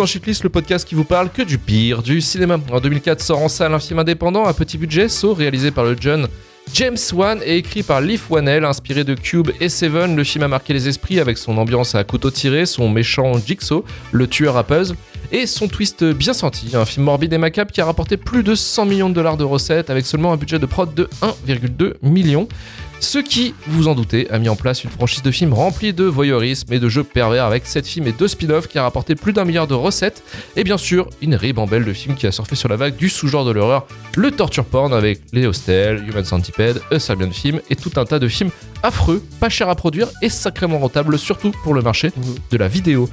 dans Shitlist, le podcast qui vous parle que du pire du cinéma. En 2004 sort en salle un film indépendant à petit budget, So, réalisé par le jeune James Wan et écrit par Leaf Whannell, inspiré de Cube et Seven. Le film a marqué les esprits avec son ambiance à couteau tiré, son méchant Jigsaw, le tueur à puzzle, et son twist bien senti. Un film morbide et macabre qui a rapporté plus de 100 millions de dollars de recettes avec seulement un budget de prod de 1,2 million. Ce qui, vous en doutez, a mis en place une franchise de films remplie de voyeurisme et de jeux pervers avec 7 films et 2 spin-offs qui a rapporté plus d'un milliard de recettes. Et bien sûr, une ribambelle de films qui a surfé sur la vague du sous-genre de l'horreur, le torture porn avec Les Hostels, Human Centipede, A Serbian Film et tout un tas de films affreux, pas chers à produire et sacrément rentables, surtout pour le marché de la vidéo.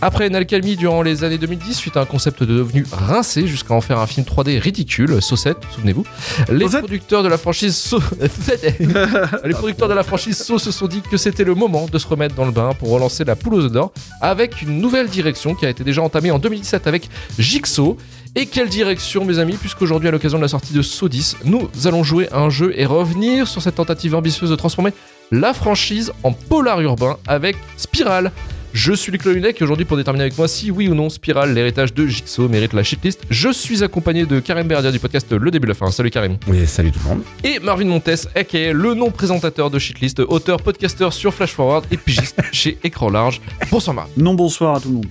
Après une durant les années 2010, suite à un concept devenu rincé jusqu'à en faire un film 3D ridicule, Saucette, souvenez-vous, les Saucette producteurs de la franchise So- les producteurs de la franchise So se sont dit que c'était le moment de se remettre dans le bain pour relancer la poule aux œufs d'or avec une nouvelle direction qui a été déjà entamée en 2017 avec Jigsaw. Et quelle direction, mes amis, puisqu'aujourd'hui, à l'occasion de la sortie de Saw 10, nous allons jouer à un jeu et revenir sur cette tentative ambitieuse de transformer la franchise en polar urbain avec Spiral. Je suis Luc Lehunek et aujourd'hui pour déterminer avec moi si oui ou non Spiral, l'héritage de Jigsaw, mérite la shitlist, je suis accompagné de Karim Berdia du podcast Le Début de la Fin. Salut Karim. Oui, salut tout le monde. Et Marvin Montes, aka le non présentateur de Shitlist, auteur, podcasteur sur Flash Forward et pigiste chez Écran Large. Bonsoir Marvin. Non, bonsoir à tout le monde.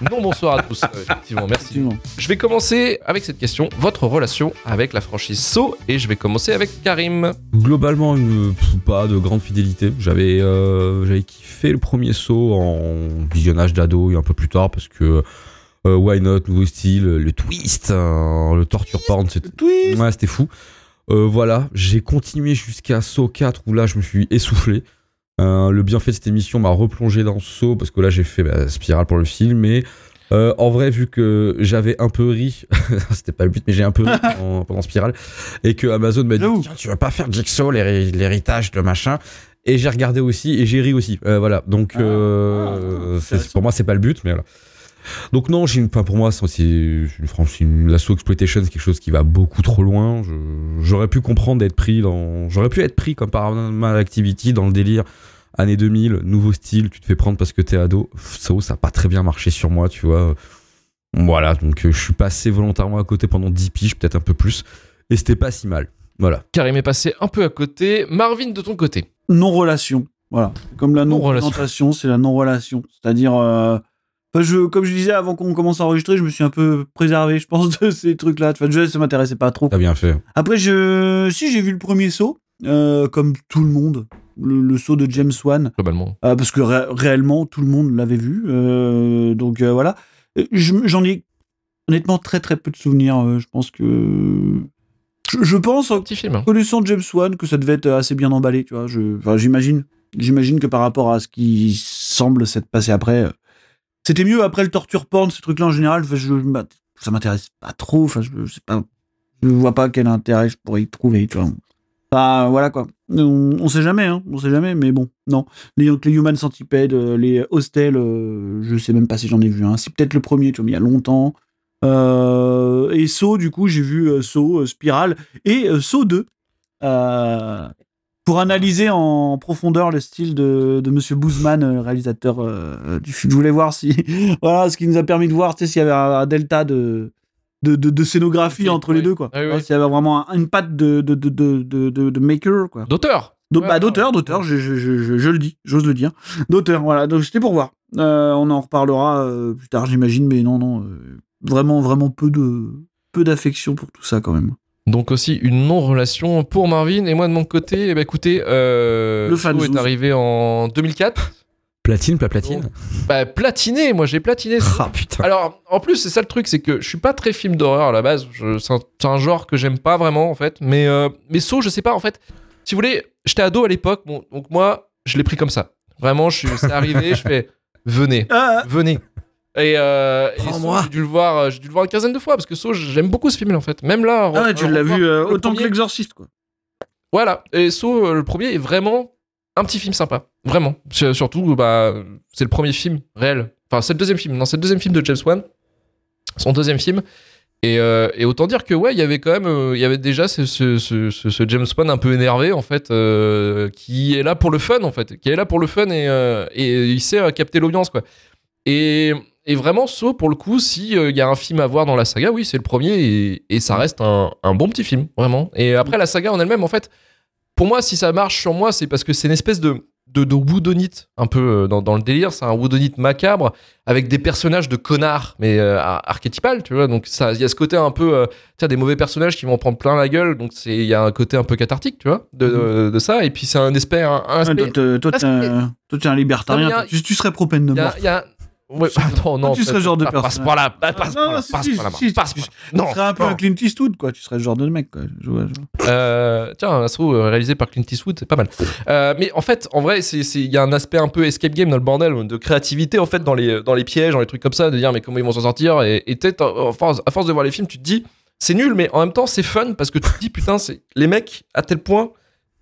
Non, bonsoir à tous. Euh, effectivement, merci. Effectivement. Je vais commencer avec cette question votre relation avec la franchise Saw et je vais commencer avec Karim. Globalement, une, pff, pas de grande fidélité. J'avais euh, j'avais kiffé le premier saut en visionnage d'ado et un peu plus tard parce que euh, Why Not, nouveau style, le twist, euh, le torture porn, c'était Twist ouais, c'était fou. Euh, voilà, j'ai continué jusqu'à Saw 4 où là je me suis essoufflé. Euh, le bienfait de cette émission m'a replongé dans Saw parce que là j'ai fait bah, Spiral pour le film mais euh, en vrai vu que j'avais un peu ri, c'était pas le but mais j'ai un peu ri pendant, pendant Spiral et que Amazon m'a dit. Tiens, tu vas pas faire Jigsaw l'héri- l'héritage de machin. Et j'ai regardé aussi et j'ai ri aussi. Euh, voilà. Donc Ah, euh, ah, pour moi c'est pas le but mais voilà donc non, j'ai une, enfin, pour moi, c'est c'est une franchise, une l'assaut exploitation, c'est quelque chose qui va beaucoup trop loin. J'aurais pu comprendre d'être pris dans, j'aurais pu être pris comme par mal activity dans le délire année 2000, nouveau style, tu te fais prendre parce que t'es ado. Ça, ça a pas très bien marché sur moi, tu vois. Voilà, donc euh, je suis passé volontairement à côté pendant 10 piges, peut-être un peu plus, et c'était pas si mal. Voilà. Karim est passé un peu à côté. Marvin, de ton côté. Non-relation. Voilà. Comme la Non-relation. c'est la non-relation. C'est-à-dire. euh, enfin, je, comme je disais avant qu'on commence à enregistrer, je me suis un peu préservé, je pense, de ces trucs-là. Enfin, déjà, ça m'intéressait pas trop. T'as bien fait. Après, je, si j'ai vu le premier saut, euh, comme tout le monde, le, le saut de James Wan, Globalement. euh, parce que ré- réellement tout le monde l'avait vu. euh, donc euh, voilà. Je- J'en ai honnêtement très très peu de souvenirs. je pense que je, je pense Un petit film. connaissant James Wan que ça devait être assez bien emballé. Tu vois, j'imagine, j'imagine que par rapport à ce qui semble s'être passé après, c'était mieux après le torture porn, ce truc-là en général. je, bah, ça m'intéresse pas trop. Enfin, je, je pas, je vois pas quel intérêt je pourrais y trouver. Tu vois. Enfin, voilà quoi. On, on sait jamais, hein, on sait jamais, mais bon, non. Les, donc, les Human Centipede, euh, les Hostels, euh, je sais même pas si j'en ai vu un. C'est peut-être le premier, tu vois, il y a longtemps. Euh, et Saw, du coup, j'ai vu euh, Saw, euh, Spiral et Saw 2. Euh, pour analyser en profondeur le style de, de Monsieur Boozman, euh, réalisateur euh, du film. Je voulais voir si. voilà, ce qui nous a permis de voir tu sais, s'il y avait un, delta de, de, de, de scénographie Oui, entre les deux, quoi. Ah oui. S'il y avait vraiment un- une patte de, de, maker, quoi. D'auteur. Ouais, bah, d'auteur, d'auteur, je, je, je, je- je le dis, j'ose le dire. D'auteur, voilà. Donc c'était pour voir. Euh, on en reparlera euh, plus tard, j'imagine, mais non, non. euh, vraiment, vraiment peu de peu d'affection pour tout ça, quand même. Donc aussi une non-relation pour Marvin. Et moi de mon côté, eh ben, écoutez, euh, Le fanzouz. est arrivé en 2004. Platine, plat platine. Bah platiné, moi j'ai platiné. Ah putain. Alors, en plus, c'est ça le truc, c'est que je suis pas très film d'horreur à la base. Je- C'est un, un genre que j'aime pas vraiment, en fait. Mais, euh, mais Saw, je sais pas, en fait. Si vous voulez, j'étais ado à l'époque, bon, donc moi, je l'ai pris comme ça. Vraiment, je suis, c'est arrivé, je fais, venez, Ah, venez. Et, euh, et Saw, Prends-moi. j'ai dû le voir, euh, j'ai dû le voir une quinzaine de fois parce que Saw, j'aime beaucoup ce film en fait. Même là, ah ouais, tu l'as vu euh, autant que premier- l'exorciste, quoi. Voilà. Et Saw, euh, le premier est vraiment un petit film sympa, vraiment. Sur- Surtout, bah, c'est le premier film réel. Enfin, c'est le deuxième film. Non, c'est le deuxième film de James Wan. Son deuxième film. Et, euh, et autant dire que ouais, il y avait quand même, euh, il y avait déjà ce, ce, ce, ce- ce James Wan un peu énervé en fait, euh, qui est là pour le fun en fait, qui est là pour le fun et, euh, et il sait euh, capter l'audience quoi. Et, et vraiment, So, pour le coup, s'il il y a un film à voir dans la saga, oui, c'est le premier et, et ça reste un, un bon petit film, vraiment. Et après, la saga en elle-même, en fait, pour moi, si ça marche sur moi, c'est parce que c'est une espèce de, de, de woodonite, un peu euh, dans, dans le délire. C'est un woodonite macabre avec des personnages de connards, mais euh, ar- archétypal, tu vois. Donc, il y a ce côté un peu, euh, tiens, des mauvais personnages qui vont en prendre plein la gueule. Donc, il y a un côté un peu cathartique, tu vois, de, de, de ça. Et puis, c'est un aspect. Un, un aspect toi, t'es un, libertarien. A- tu, tu serais pro peine de y mort. a, y a- Attends, non. tu serais le genre de personne. passe par là, passe par là, passe tu- par là. Non, Tu serais un peu un Clint Eastwood, quoi. Tu serais le genre de mec, quoi. Euh, tiens, un assaut euh, réalisé par Clint Eastwood, c'est pas mal. Euh, mais en fait, en vrai, il y a un aspect un peu escape game dans le bordel, de créativité en fait dans les dans les pièges, dans les trucs comme ça, de dire mais comment ils vont s'en sortir. Et peut-être à force, de voir les films, tu te dis c'est nul, mais en même temps c'est fun parce que tu te dis putain, c'est les mecs à tel point.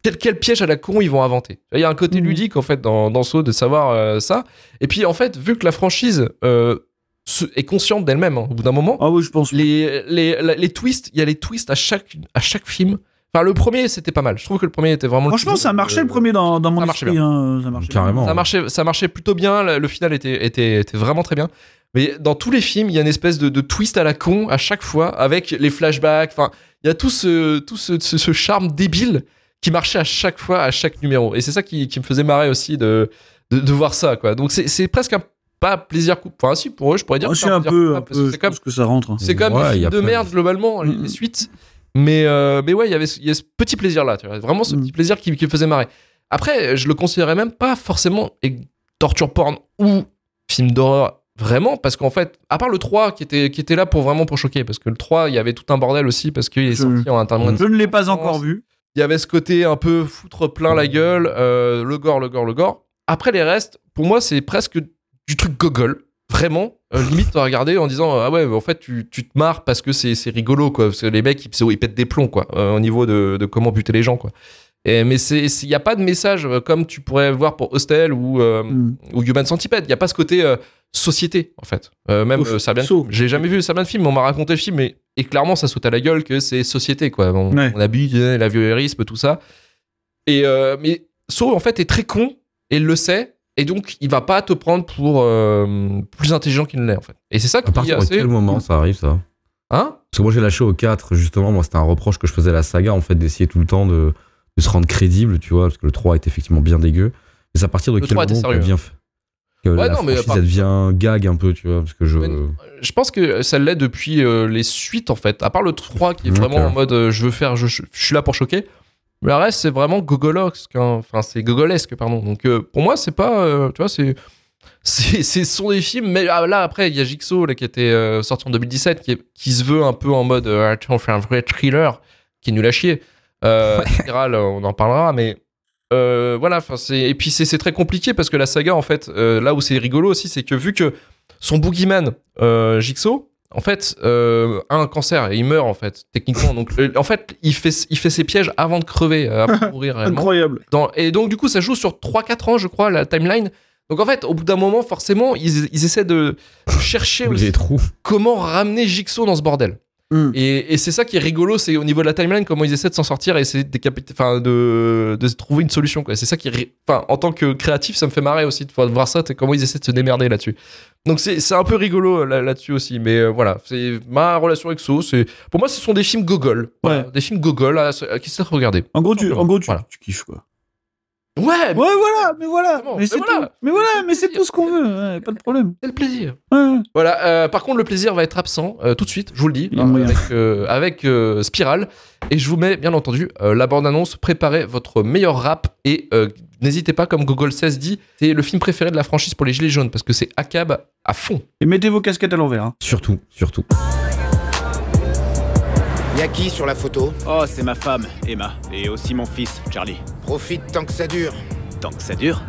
Quel, quel piège à la con ils vont inventer. Il y a un côté Mhm. ludique en fait dans, dans Saw de savoir euh, ça. Et puis en fait, vu que la franchise euh, se- est consciente d'elle-même hein, au bout d'un moment, Ah oui, je pense. les, les, les twists, il y a les twists à chaque, à chaque film. Enfin, le premier, c'était pas mal. Je trouve que le premier était vraiment. Franchement, ça marchait Euh, le premier dans, dans mon ça marchait esprit. hein, ça marchait Carrément. Ça marchait, ça marchait plutôt bien. Le, le final était, était, était vraiment très bien. Mais dans tous les films, il y a une espèce de, de twist à la con à chaque fois avec les flashbacks. Enfin, il y a tout ce, tout ce, ce, ce charme débile qui marchait à chaque fois, à chaque numéro. Et c'est ça qui, qui me faisait marrer aussi de, de, de voir ça, quoi. Donc c'est c'est presque un pas plaisir coup. Enfin, si, pour eux, je pourrais dire. c'est un peu, coupable, un parce que peu. C'est Je comme pense que ça rentre. hein. c'est quand même Ouais, de merde globalement, les, les suites. Mais, euh, mais ouais, il y avait il y a ce petit plaisir là, tu vois, vraiment ce Mm. petit plaisir qui, qui me faisait marrer. Après, je le considérais même pas forcément et- torture porn ou film d'horreur, vraiment, parce qu'en fait, à part le 3 qui était, qui était là pour vraiment pour choquer, parce que le 3, il y avait tout un bordel aussi, parce qu'il est Je- sorti en internet. Je ne l'ai pas encore vu. Il y avait ce côté un peu foutre plein la gueule, euh, le gore, le gore, le gore. Après les restes, pour moi, c'est presque du truc gogol. Vraiment, euh, limite, à regarder en disant Ah ouais, mais en fait, tu, tu te marres parce que c'est c'est rigolo, quoi. Parce que les mecs, ils, ils pètent des plombs, quoi, euh, au niveau de, de comment buter les gens, quoi. Et, mais il n'y a pas de message comme tu pourrais voir pour Hostel ou, Hmm. ou Human Centipede. Il n'y a pas ce côté société, en fait. Même Ouf, saut. Film. J'ai jamais vu Serbian Film, mais on m'a raconté le film, et, et clairement, ça saute à la gueule que c'est société, quoi. On, Ouais. on abuse, euh, la voyeurisme, tout ça. Et, euh, mais So, en fait, est très con, et il le sait, et donc, il va pas te prendre pour euh, plus intelligent qu'il ne l'est, en fait. Et c'est ça À qui est partir de assez... quel moment ça arrive ça? Hein? Parce que moi j'ai lâché au 4, justement, moi c'était un reproche que je faisais à la saga, en fait, d'essayer tout le temps de, de se rendre crédible, tu vois, parce que le 3 est effectivement bien dégueu. Mais c'est à partir de Le quel 3 était moment sérieux. devient, que Ouais, la non, mais part- elle devient gag un peu, tu vois, parce que je... Mais Je pense que ça l'est depuis euh, les suites, en fait. À part le 3 qui est vraiment en mode euh, je veux faire, je, je suis là pour choquer. Mais le reste, c'est vraiment gogolesque. hein. Enfin, c'est gogolesque, pardon. Donc, euh, pour moi, c'est pas. euh, tu vois, c'est. C'est c'est- ce sont des films, mais ah, là après il y a Jigsaw là, qui était euh, sorti en 2017 qui, est- qui se veut un peu en mode euh, on fait un vrai thriller qui est nul à chier. Euh, Spiral, on en parlera, mais euh, voilà. enfin, c'est Et puis c'est c'est très compliqué parce que la saga en fait, euh, là où c'est rigolo aussi, c'est que vu que son boogeyman euh, Jigsaw, en fait, euh, a un cancer et il meurt en fait techniquement. Donc euh, en fait, il fait il fait ses pièges avant de crever, euh, avant de mourir. Incroyable. Dans- et donc, du coup, ça joue sur 3-4 ans, je crois, la timeline. Donc, en fait, au bout d'un moment, forcément, ils, ils essaient de chercher aussi les trous. comment ramener Jigsaw dans ce bordel. Hmm. Et, et c'est ça qui est rigolo, c'est au niveau de la timeline, comment ils essaient de s'en sortir et essayer de, décapiter- enfin, de, de trouver une solution. quoi. C'est ça qui est. ri- Enfin, en tant que créatif, ça me fait marrer aussi de voir ça, comment ils essaient de se démerder là-dessus. Donc, c'est c'est un peu rigolo là- là-dessus aussi. Mais euh, voilà, c'est ma relation avec So. c'est- Pour moi, ce sont des films gogol. Voilà, Ouais. Des films gogol à, à qui se regarder. En gros, tu, en gros, tu, Voilà. tu kiffes, quoi. Ouais, Ouais, voilà, mais voilà. Mais mais c'est voilà. tout. Mais voilà, mais c'est tout ce qu'on veut. ouais, pas de problème. c'est le plaisir. Ouais. Voilà, euh, par contre, le plaisir va être absent euh, tout de suite, je vous le dis, hein, avec, euh, avec euh, Spiral. Et je vous mets, bien entendu, la bande-annonce. Préparez votre meilleur rap. Et n'hésitez pas, comme Google 16 dit, c'est le film préféré de la franchise pour les Gilets jaunes, parce que c'est ACAB à fond. Et mettez vos casquettes à l'envers. hein. Surtout, surtout. Y'a qui sur la photo Oh, c'est ma femme, Emma, et aussi mon fils, Charlie. Profite tant que ça dure. Tant que ça dure.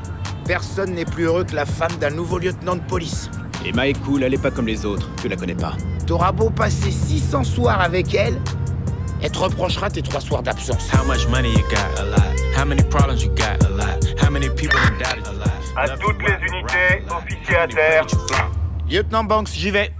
Personne n'est plus heureux que la femme d'un nouveau lieutenant de police. Emma est cool, elle est pas comme les autres, tu la connais pas. T'auras beau passer 600 soirs avec elle, elle te reprochera tes trois soirs d'absence. How much money you got? A lot. How many problems you got? A lot. How many people that doubted? A lot. À toutes les unités, officiers à terre. Lieutenant Banks, j'y vais.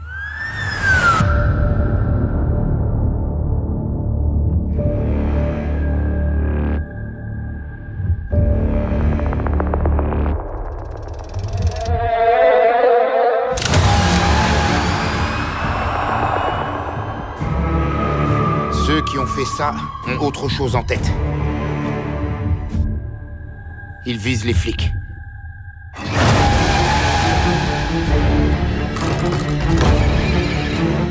Ça ont autre chose en tête. Ils visent les flics.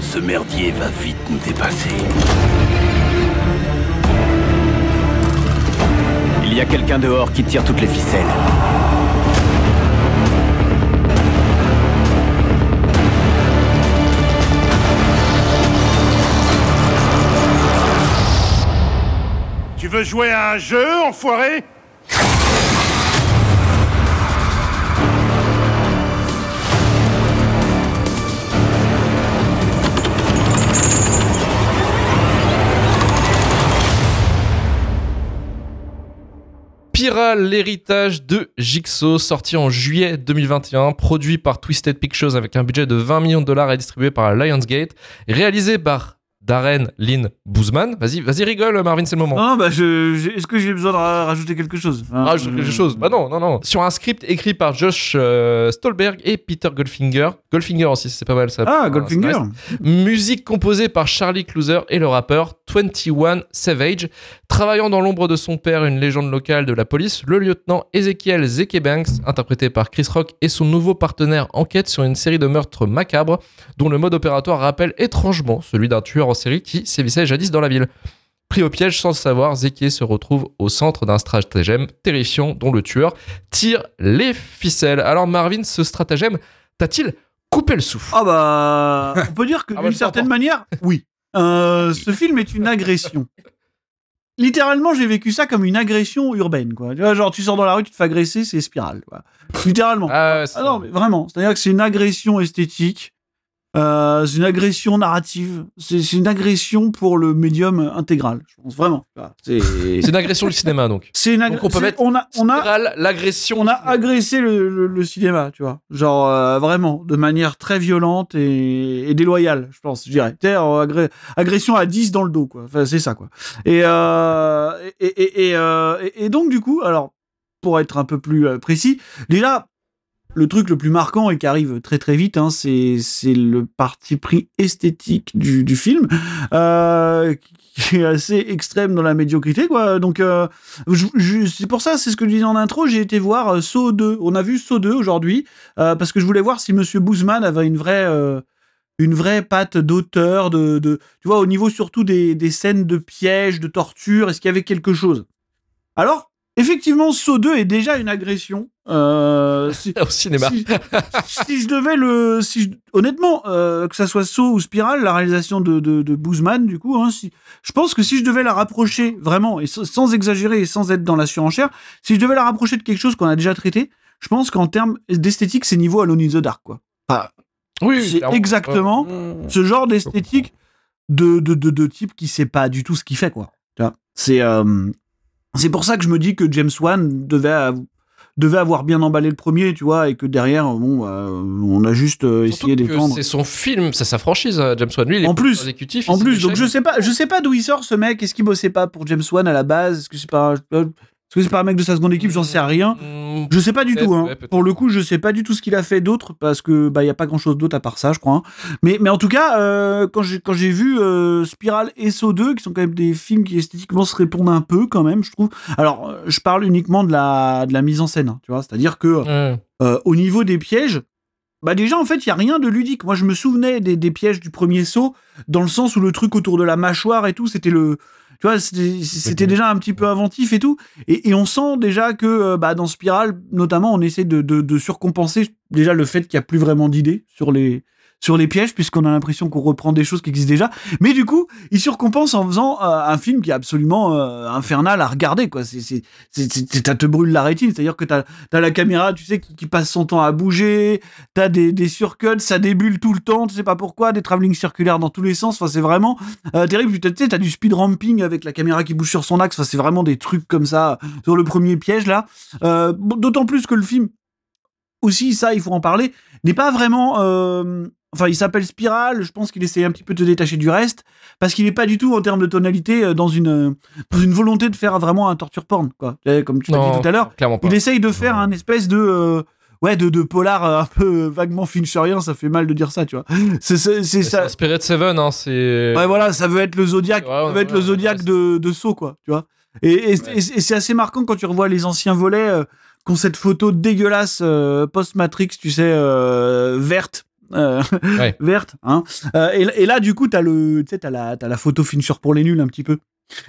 Ce merdier va vite nous dépasser. Il y a quelqu'un dehors qui tire toutes les ficelles. Veux jouer à un jeu, enfoiré. Spiral, l'héritage de Jigsaw, sorti en juillet 2021, produit par Twisted Pictures avec un budget de 20 millions de dollars et distribué par Lionsgate, réalisé par Darren Lynn Boozman. Vas-y, vas-y, rigole, Marvin, c'est le moment. Non, bah, je, je- est-ce que j'ai besoin de ra- rajouter quelque chose? Enfin, Rajoute quelque chose. Bah non, non, non. Sur un script écrit par Josh euh, Stolberg et Peter Goldfinger. Goldfinger aussi, c'est pas mal ça. Ah, Goldfinger. Musique composée par Charlie Clouser et le rappeur 21 Savage. Travaillant dans l'ombre de son père, une légende locale de la police, le lieutenant Ezekiel Zekebanks, interprété par Chris Rock, et son nouveau partenaire enquête sur une série de meurtres macabres dont le mode opératoire rappelle étrangement celui d'un tueur en série qui sévissait jadis dans la ville. Pris au piège sans le savoir, Zeke se retrouve au centre d'un stratagème terrifiant dont le tueur tire les ficelles. Alors Marvin, ce stratagème t'a-t-il coupé le souffle? Ah bah, on peut dire que Ah bah, d'une certaine manière, oui. Euh, ce film est une agression. Littéralement, j'ai vécu ça comme une agression urbaine, quoi. Tu vois, genre, tu sors dans la rue, tu te fais agresser, c'est spirale, quoi. Littéralement. Ah, ouais, Ah non, mais vraiment. C'est-à-dire que c'est une agression esthétique, euh, c'est une agression narrative, c'est une agression pour le médium intégral, je pense vraiment. Voilà, C'est une agression du cinéma donc. c'est une Donc, on peut mettre on a on a Spiral, l'agression. on a agressé le, le- le cinéma, tu vois. Genre, euh, vraiment, de manière très violente et, et déloyale, je pense, je dirais. Euh, agré- agression à 10 dans le dos, quoi. Enfin, c'est ça, quoi. Et, euh, et, et, et, euh, et- et donc, du coup, alors, pour être un peu plus précis, déjà, le truc le plus marquant et qui arrive très très vite, hein, c'est le parti pris esthétique du, film, euh, qui est assez extrême dans la médiocrité, quoi. Donc, euh, c'est pour ça, c'est ce que je disais en intro, j'ai été voir euh, Saw 2. On a vu Saw 2 aujourd'hui, parce que je voulais voir si Monsieur Boozman avait une vraie, une vraie patte d'auteur, de, tu vois, au niveau surtout des, des scènes de pièges, de torture, est-ce qu'il y avait quelque chose? Alors, effectivement, Saw 2 est déjà une agression. Euh, si- au cinéma. si, si je devais le, si je- honnêtement, euh, que ça soit Saw ou Spiral, la réalisation de, de, de Boozman, du coup, hein, si, je pense que si je devais la rapprocher vraiment et sans, exagérer et sans être dans la surenchère, si je devais la rapprocher de quelque chose qu'on a déjà traité, je pense qu'en termes d'esthétique, c'est niveau Alone in the Dark, quoi. Enfin, Oui, c'est exactement ce genre d'esthétique de, de, de, de type qui sait pas du tout ce qu'il fait, quoi. C'est euh, c'est pour ça que je me dis que James Wan devait, devait avoir bien emballé le premier, tu vois, et que derrière, bon, bah, on a juste euh, essayé d'étendre. C'est son film, c'est sa franchise, euh, James Wan. Lui, il est En plus, exécutif. En plus, donc je sais pas, je sais pas d'où il sort ce mec. Est-ce qu'il bossait pas pour James Wan à la base Est-ce que c'est pas, est-ce que c'est pas un mec de sa seconde équipe J'en sais rien. Mm, Je sais pas du tout. Hein. ouais. Pour le coup, je sais pas du tout ce qu'il a fait d'autre parce que bah il y a pas grand chose d'autre à part ça, je crois. hein. Mais mais en tout cas, euh, quand j'ai quand j'ai vu euh, Spiral et Saw 2, qui sont quand même des films qui esthétiquement se répondent un peu quand même, je trouve. Alors, euh, je parle uniquement de la de la mise en scène, hein, tu vois. C'est-à-dire que Ouais. euh, au niveau des pièges, bah déjà en fait il y a rien de ludique. Moi je me souvenais des, des pièges du premier saut dans le sens où le truc autour de la mâchoire et tout, c'était le, tu vois, c'était déjà un petit peu inventif et tout. Et, et on sent déjà que euh, bah, dans Spiral notamment on essaie de, de, de surcompenser déjà le fait qu'il n'y a plus vraiment d'idées sur les sur les pièges puisqu'on a l'impression qu'on reprend des choses qui existent déjà. Mais du coup, il surcompense en faisant euh, un film qui est absolument euh, infernal à regarder quoi. C'est c'est c'est ça te brûle la rétine, c'est-à-dire que t'as T'as la caméra, tu sais, qui, passe son temps à bouger. T'as des, des surcuts, ça débule tout le temps, tu sais pas pourquoi, des travelling circulaires dans tous les sens. Enfin, c'est vraiment euh, terrible. Tu sais, t'as du speed ramping avec la caméra qui bouge sur son axe. Enfin, c'est vraiment des trucs comme ça sur le premier piège là. D'autant plus que le film, aussi, ça, il faut en parler, n'est pas vraiment. euh, Enfin, il s'appelle Spiral. Je pense qu'il essaie un petit peu de te détacher du reste parce qu'il n'est pas du tout en termes de tonalité euh, dans une euh, dans une volonté de faire vraiment un torture porn, quoi. Comme tu l'as dit tout à l'heure. Il essaye de faire un espèce de. euh, ouais, de, de polar un peu vaguement fincherien, ça fait mal de dire ça, tu vois. C'est ça. inspiré de Seven, hein, c'est. Ouais, voilà, ça veut être le Zodiac, Ouais, ça ouais, veut être ouais, le Zodiac de, de Saw, quoi, tu vois. Et, c'est assez marquant quand tu revois les anciens volets euh, qui ont cette photo dégueulasse euh, post-Matrix, tu sais, euh, verte. Euh, Ouais. verte, hein. Euh, et, et là, du coup, t'as le, tu sais, t'as la, t'as la photo Fincher pour les nuls un petit peu.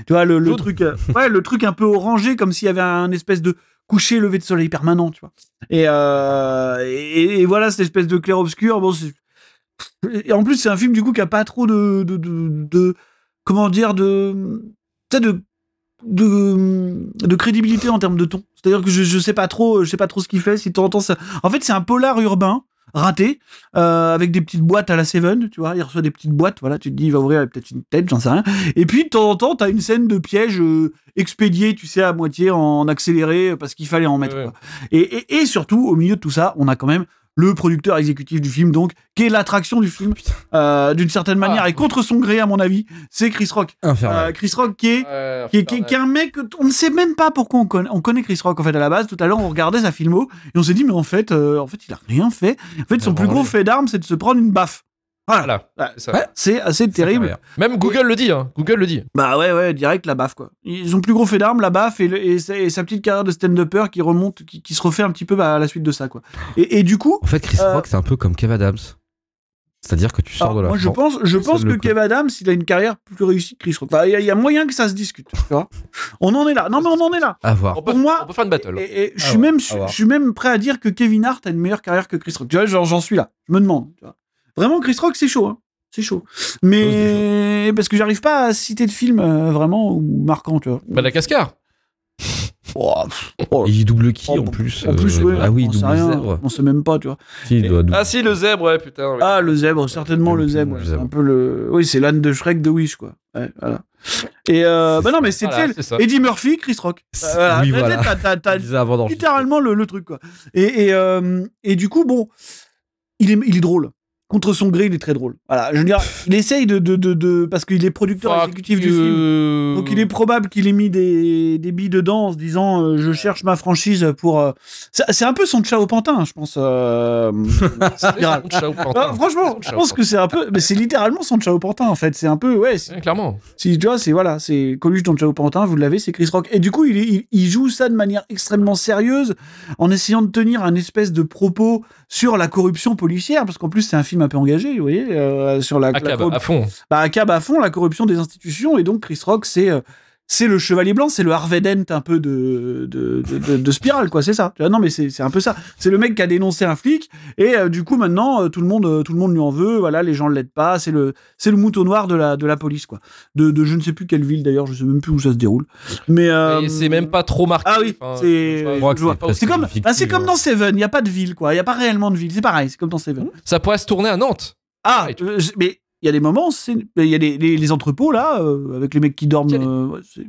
Tu vois, le, truc, euh, ouais, le truc un peu orangé, comme s'il y avait un espèce de coucher lever de soleil permanent, tu vois. Et, et, et voilà cette espèce de clair-obscur. Bon, c'est- et en plus, c'est un film du coup qui a pas trop de, de, de, de- comment dire, de, tu de, de, de crédibilité en termes de ton. C'est-à-dire que je, je sais pas trop, je sais pas trop ce qu'il fait. Si de temps en temps, ça... en fait, c'est un polar urbain raté euh, avec des petites boîtes à la Seven, tu vois. Il reçoit des petites boîtes, voilà. Tu te dis, il va ouvrir peut-être une tête, j'en sais rien. Et puis de temps en temps, t'as une scène de piège euh, expédiée, tu sais, à moitié en accéléré parce qu'il fallait en mettre. Ouais, quoi. Et, et, et surtout, au milieu de tout ça, on a quand même le producteur exécutif du film, donc, qui est l'attraction du film, euh, d'une certaine manière, Ah. et contre son gré, à mon avis, c'est Chris Rock. infernal. Euh, Chris Rock qui est, qui, est, qui est- qui est un mec on ne sait même pas pourquoi on connaît, on connaît Chris Rock en fait à la base. Tout à l'heure, on regardait sa filmo et on s'est dit mais en fait, euh, en fait, il a rien fait. En fait, son plus gros fait d'armes, c'est de se prendre une baffe. Voilà. C'est assez terrible. Même Google le dit, hein. Google le dit. Bah ouais, ouais, direct la baffe quoi. Ils ont plus gros fait d'armes, la baffe et, le- et, sa- et sa petite carrière de stand-upper qui remonte, qui, qui se refait un petit peu bah, à la suite de ça quoi. Et, et du coup, En fait, Chris Euh, Rock, c'est un peu comme Kev Adams. C'est-à-dire que tu sors alors, de la moi je pense, je pense que coup. Kev Adams, il a une carrière plus réussie que Chris Rock. Enfin, Il y, a- il y a moyen que ça se discute. Tu vois on en est là. Non mais on en est là. à voir. On peut, Pour moi- on peut faire une battle. Et, et je suis même, je suis même prêt à dire que Kevin Hart a une meilleure carrière que Chris Rock. Tu vois, genre, j'en suis là. Je me demande. tu vois. Vraiment, Chris Rock, c'est chaud. Hein. C'est chaud. Mais parce que j'arrive pas à citer de film euh, vraiment marquant, tu vois. Bah, la cascar. Oh, oh, il double qui Oh, en plus en plus, euh, ouais, Ah oui, on il sait double rien. zèbre. On sait même pas, tu vois. Si, il doit doubler. Ah si, le zèbre, ouais, putain. ouais. Ah, le zèbre, certainement le Le zèbre. un peu le. Oui, c'est l'âne de Shrek de Wish, quoi. Ouais, voilà. Et euh, bah non, mais c'est Voilà, ça. Eddie Murphy, Chris Rock. C'est- Euh, voilà. oui, voilà. t'as- littéralement le, le truc quoi. Et, et, euh, et du coup, bon, il est, il est drôle. Contre son gré, il est très drôle. Voilà, je veux dire, il essaye de. de, de, de- parce qu'il est producteur Fuck exécutif du film. Donc il est probable qu'il ait mis des, des billes dedans en se disant euh, je cherche ma franchise pour. euh, C'est un peu son Chao Pantin, je pense. euh, C'est Spiral. son Chao Pantin. franchement, je pense que c'est un peu. Mais c'est littéralement son Chao Pantin en fait. C'est un peu. Ouais, clairement. si tu vois, c'est voilà, c'est Coluche dans Chao Pantin, vous l'avez, c'est Chris Rock. Et du coup, il, il joue ça de manière extrêmement sérieuse, en essayant de tenir un espèce de propos sur la corruption policière, parce qu'en plus c'est un film un peu engagé, vous voyez, euh, sur la, À la cab, à fond. bah, à cab à fond la corruption des institutions. Et donc Chris Rock, c'est euh, c'est le chevalier blanc, c'est le Harvey Dent un peu de de, de, de- de Spirale, quoi. C'est ça. Non, mais c'est un peu ça. C'est le mec qui a dénoncé un flic, et euh, du coup maintenant euh, tout le monde euh, tout le monde lui en veut. Voilà, les gens l'aident pas. C'est le le mouton noir de la de la police, quoi. De, de je ne sais plus quelle ville d'ailleurs, je sais même plus où ça se déroule. Mais euh, c'est même pas trop marqué. ah oui, enfin, c'est- comme bah, c'est comme dans Seven. Il y a pas de ville, quoi. Il y a pas réellement de ville. C'est pareil. C'est comme dans Seven. Ça pourrait se tourner à Nantes. Ah, mais il y a des moments, il y a les, les- les entrepôts là, euh, avec les mecs qui dorment, euh, c'est-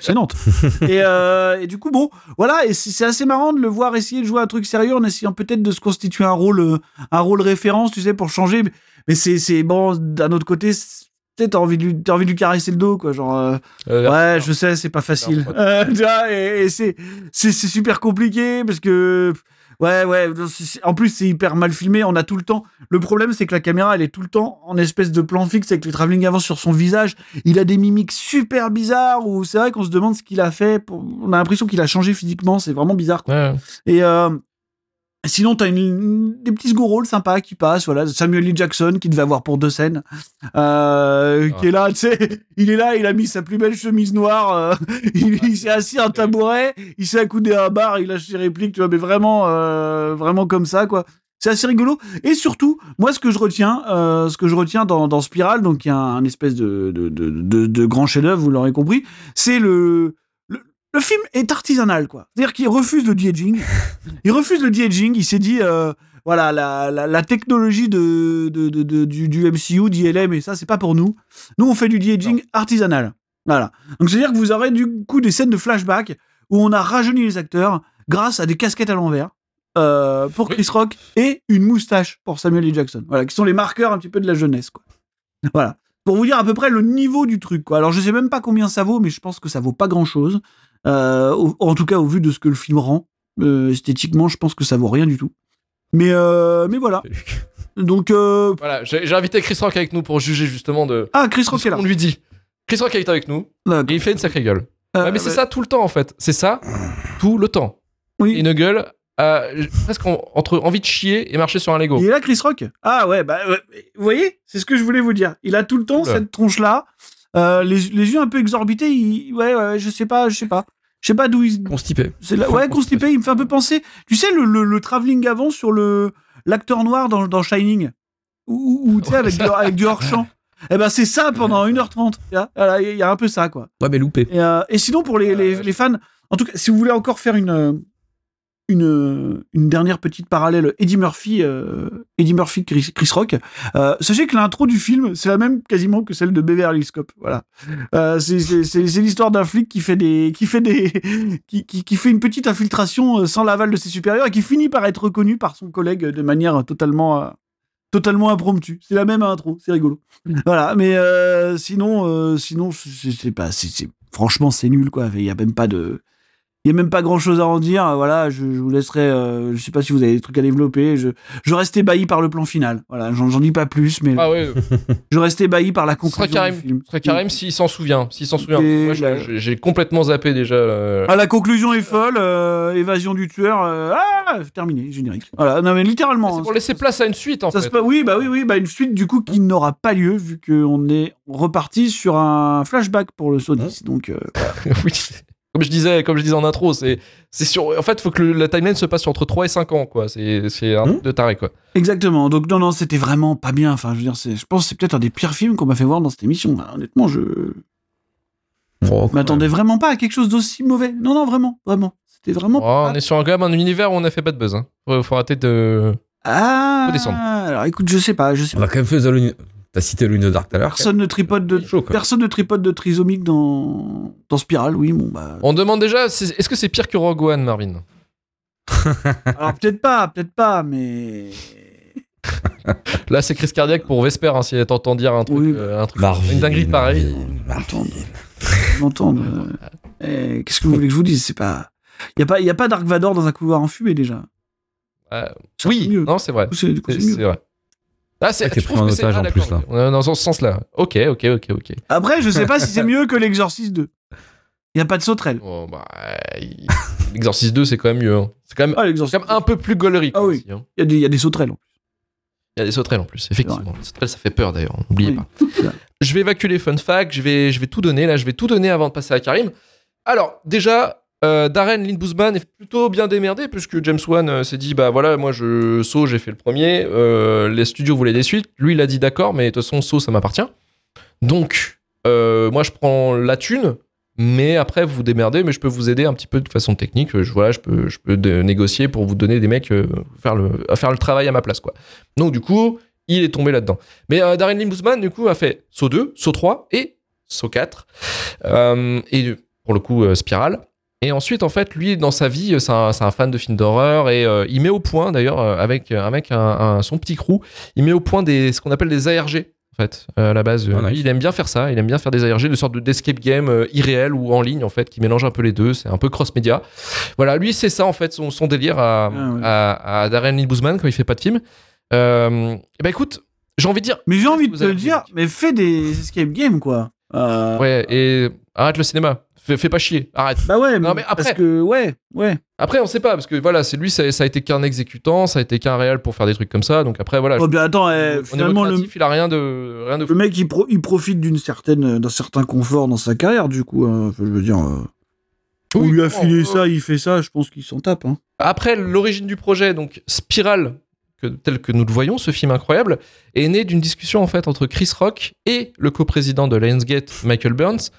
c'est Nantes. et, euh, et du coup, bon, voilà, et c'est assez marrant de le voir essayer de jouer un truc sérieux en essayant peut-être de se constituer un rôle, euh, un rôle référence, tu sais, pour changer. Mais- c'est, bon, d'un autre côté, t'as envie de lui, t'as envie de lui caresser le dos, quoi, genre. euh, Euh, Ouais, je sais, c'est pas facile. Non, Euh, tu vois, et, et c'est, c'est, c'est super compliqué parce que. Ouais, ouais. En plus, c'est hyper mal filmé. On a tout le temps. Le problème, c'est que la caméra, elle est tout le temps en espèce de plan fixe avec le travelling avant sur son visage. Il a des mimiques super bizarres où c'est vrai qu'on se demande ce qu'il a fait. pour- On a l'impression qu'il a changé physiquement. C'est vraiment bizarre. quoi. Ouais. Et euh, sinon, t'as une, des petits second sympas qui passent. Voilà, Samuel L. Jackson qui devait avoir pour deux scènes, euh, qui est là. Tu sais, il est là, il a mis sa plus belle chemise noire. euh, il s'est assis à un tabouret, il s'est accoudé à un bar, il lâche ses répliques. Tu vois, mais vraiment, euh, vraiment comme ça, quoi. C'est assez rigolo. Et surtout, moi, ce que je retiens, euh, ce que je retiens dans, dans Spiral, donc il y a un, espèce de, de, de, de, de grand chef-d'œuvre, vous l'aurez compris, c'est le, le, film est artisanal, quoi. C'est-à-dire qu'il refuse le de-aging. il refuse le de-aging. Il s'est dit, euh, voilà, la, la, la technologie de, de, de, du, du MCU, d'ILM, et ça, c'est pas pour nous. Nous, on fait du de-aging artisanal. Voilà. Donc, c'est-à-dire que vous aurez du coup des scènes de flashback où on a rajeuni les acteurs grâce à des casquettes à l'envers. euh, pour Oui. Chris Rock et une moustache pour Samuel L. Jackson. Voilà, qui sont les marqueurs un petit peu de la jeunesse, quoi. Voilà. Pour vous dire à peu près le niveau du truc, quoi. Alors, je sais même pas combien ça vaut, mais je pense que ça vaut pas grand chose. Euh, au- en tout cas, au vu de ce que le film rend. Euh, esthétiquement, je pense que ça vaut rien du tout. Mais, euh, mais voilà. Donc, euh, Voilà, j'ai invité Chris Rock avec nous pour juger justement de, ah, Chris Rock est là. qu'on lui dit. Chris Rock est avec nous et il fait une sacrée gueule. Euh, Ouais, mais c'est ça tout le temps en fait. C'est ça tout le temps. Oui. Une gueule euh, presque en- entre envie de chier et marcher sur un Lego. Il est là, Chris Rock? Ah ouais, bah, ouais. vous voyez, c'est ce que je voulais vous dire. Il a tout le temps Oula. cette tronche-là, euh, les, les yeux un peu exorbités. Il, ouais, ouais, je sais pas, je sais pas. Je sais pas d'où il. Constipé. C'est Faut ouais, constipé. il me fait un peu penser. Tu sais, le, le, le travelling avant sur le l'acteur noir dans, dans Shining, ou ou, tu sais, avec, du, avec du hors-champ. Eh ben, c'est ça pendant 1h30. tu vois. Voilà, Il y a un peu ça, quoi. Ouais, mais loupé. Et, euh, et sinon, pour les, les, les fans, en tout cas, si vous voulez encore faire une, euh, une, dernière petite parallèle, Eddie Murphy, euh, Eddie Murphy, Chris, Rock, euh, sachez que l'intro du film, c'est la même quasiment que celle de Beverly Hills Cop. Voilà. Euh, c'est l'histoire d'un flic qui fait des, qui fait des, qui, fait une petite infiltration sans l'aval de ses supérieurs et qui finit par être reconnu par son collègue de manière totalement, totalement impromptue. C'est la même intro, c'est rigolo. Voilà, mais sinon, sinon, c'est pas, franchement, c'est nul quoi. Il y a même pas de, il y a même pas grand chose à en dire. Voilà, je, je vous laisserai. euh, je sais pas si vous avez des trucs à développer. Je, je reste ébahi par le plan final. Voilà, j'en dis pas plus, mais Ah ouais, je reste ébahi par la ce serait conclusion Karim, du film. ce serait Karim s'il s'en souvient. S'il s'en souvient. J'ai- complètement zappé déjà. euh, Ah, la conclusion est folle. euh, évasion du tueur. euh, ah, terminé, générique. Voilà, non mais littéralement. C'est hein, pour laisser place à une suite en Ça fait. se oui, bah oui, oui, bah une suite du coup qui n'aura pas lieu vu qu'on est reparti sur un flashback pour le Sodis. Donc euh, oui. Comme je disais, comme je disais en intro, c'est c'est sur. En fait, faut que le- la timeline se passe entre 3 et 5 ans, quoi. C'est c'est un truc de taré, quoi. exactement. Donc non, non, c'était vraiment pas bien. Enfin, je veux dire, c'est, je pense que c'est peut-être un des pires films qu'on m'a fait voir dans cette émission. Enfin, honnêtement, je Oh, m'attendais vraiment pas à quelque chose d'aussi mauvais. Non, non, vraiment, vraiment. C'était vraiment. Oh, pas- on est sur un, quand même un univers où on a fait pas de buzz. Hein. Faut, faut arrêter de. Ah. Faut descendre. Alors, écoute, je sais pas, je sais On pas. a quand même fait The T'as cité Lune Dark tout à l'heure. Personne ne tripote de, Chaud, quoi. personne ne tripote de trisomique dans dans Spiral. Oui, bon bah. On demande déjà, est-ce que c'est pire que Rogue One, Marvin? Alors peut-être pas, peut-être pas, mais. Là, c'est crise cardiaque pour Vesper, hein, si elle t'entend dire un truc, Oui. euh, un truc Marvin, une dinguerie pareille. m'entendre. euh, eh, Qu'est-ce que vous voulez que je vous dise? C'est pas. Il y a pas, il y a pas Dark Vador dans un couloir enfumé déjà. Euh, oui, mieux. non, c'est vrai. C'est vrai. Ah, c'est trouve pris en que c'est- otage ah, en plus, là. est dans ce sens-là. Ok, ok, ok, ok. Après, je sais pas si c'est mieux que l'Exorcist 2. Il y a pas de sauterelle. Bon, bah, il- L'Exorcist 2, c'est quand même mieux. hein. C'est quand même, Ah, quand même un peu plus gaulerie. Ah quoi, oui. hein. Il y a des, il y a des sauterelles. en plus. Il y a des sauterelles en plus, effectivement. Les sauterelles, ça fait peur d'ailleurs, n'oubliez Oui. pas. Je vais évacuer les fun facts, je vais, je vais tout donner, là, je vais tout donner avant de passer à Karim. Alors, déjà, euh, Darren Lynn est plutôt bien démerdé, puisque James Wan euh, s'est dit, bah voilà, moi, je, Saw, j'ai fait le premier, euh, les studios voulaient des suites, lui, il a dit d'accord, mais de toute façon, Saw, ça m'appartient. Donc, moi, je prends la thune, mais après, vous démerdez, mais je peux vous aider un petit peu de façon technique. Je, voilà, je peux, je peux négocier pour vous donner des mecs faire le, faire le travail à ma place, quoi. Donc, du coup, il est tombé là-dedans. Mais euh, Darren Lynn du coup, a fait Saut 2, Saut 3 et Saut 4. Euh, et pour le coup, euh, Spiral. Et ensuite, en fait, lui, dans sa vie, c'est un, fan de films d'horreur et euh, il met au point, d'ailleurs, euh, avec, avec un, un- son petit crew, il met au point des, ce qu'on appelle des ARG. En fait, euh, à la base, Ah, Euh, nice. il aime bien faire ça. Il aime bien faire des ARG, de sorte de d'escape game euh, irréel ou en ligne, en fait, qui mélange un peu les deux. C'est un peu cross-média. Voilà, lui, c'est ça, en fait, son, son délire à, Ah ouais. à, à Darren Lynn Bousman quand il fait pas de film. Euh, et ben écoute, j'ai envie de dire, Mais j'ai envie de te dire, mais fais des escape games, quoi. Euh, ouais, et arrête le cinéma. Fais, fais pas chier, arrête. Bah ouais, Non, mais après- parce que, ouais, ouais. Après, on sait pas, parce que voilà, c'est lui, ça, ça a été qu'un exécutant, ça a été qu'un réel pour faire des trucs comme ça. Donc après, voilà. Oh, bien, attends, eh, finalement, le, il a rien de, rien de le mec, il, pro- il profite d'une certaine, d'un certain confort dans sa carrière, du coup. hein. Je veux dire, euh, on lui a filé euh, ça, il fait ça, je pense qu'il s'en tape. Hein. Après, l'origine du projet, donc Spiral, que, tel que nous le voyons, ce film incroyable, est né d'une discussion en fait entre Chris Rock et le coprésident de Lionsgate, Michael Burns,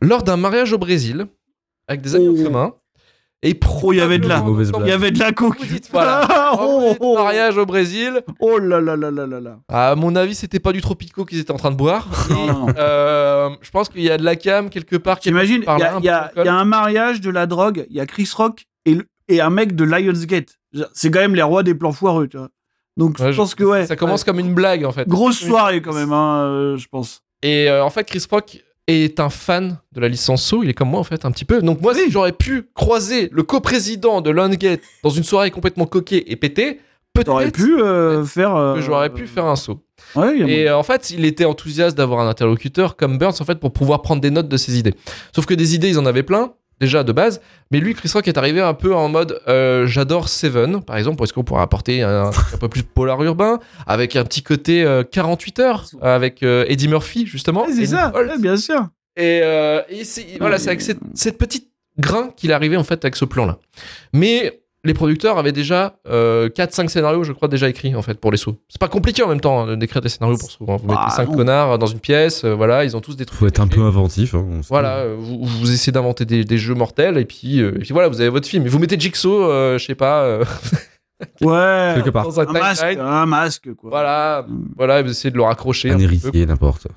lors d'un mariage au Brésil, avec des amis en Oh. commun. Et Oh, il y avait de la-. Il y avait de la coke. vous dites, voilà. oh, Oh, mariage au Brésil. oh là là là là là là. À mon avis, c'était pas du Tropico qu'ils étaient en train de boire. Non, euh, je pense qu'il y a de la cam quelque part. qui est T'imagines, il par y, là, a- y a- y a un mariage, de la drogue, il y a Chris Rock et, le- et un mec de Lionsgate. C'est quand même les rois des plans foireux, tu vois. Donc Ouais, je pense que ouais. Ça commence comme une blague en fait. Grosse soirée quand même, hein, euh, je pense. Et euh, en fait, Chris Rock est un fan de la licence So, il est comme moi en fait un petit peu. Donc moi si j'aurais pu croiser le coprésident de Lionsgate dans une soirée complètement coquée et pétée, peut-être pu euh, faire. euh, que j'aurais pu faire un saut. Ouais, Et euh, en fait, il était enthousiaste d'avoir un interlocuteur comme Burns en fait pour pouvoir prendre des notes de ses idées. Sauf que des idées, ils en avaient plein déjà de base, mais lui, Chris Rock est arrivé un peu en mode euh, j'adore Seven, par exemple, parce qu'on pourrait apporter un, peu plus polar urbain, avec un petit côté euh, 48 heures, avec euh, Eddie Murphy justement. C'est et ça, ouais, bien sûr. Et, euh, voilà, c'est avec cette, cette petite grain qu'il est arrivé en fait avec ce plan-là. Mais les producteurs avaient déjà 4-5 scénarios, je crois, déjà écrits en fait pour les sous. C'est pas compliqué en même temps hein, d'écrire des scénarios pour sous. hein. Vous Ah, mettez 5 non. connards dans une pièce, euh, voilà, ils ont tous des trucs. Faut être un peu inventif. hein, Voilà, euh, vous, vous essayez d'inventer des, des jeux mortels et puis, euh, et puis voilà, vous avez votre film. Et vous mettez Jigsaw, euh, je sais pas, euh, Ouais. Quelque part. dans un Un masque, timeline. un masque, quoi. Voilà, Mm. voilà, et vous essayez de le raccrocher. Un un héritier, n'importe.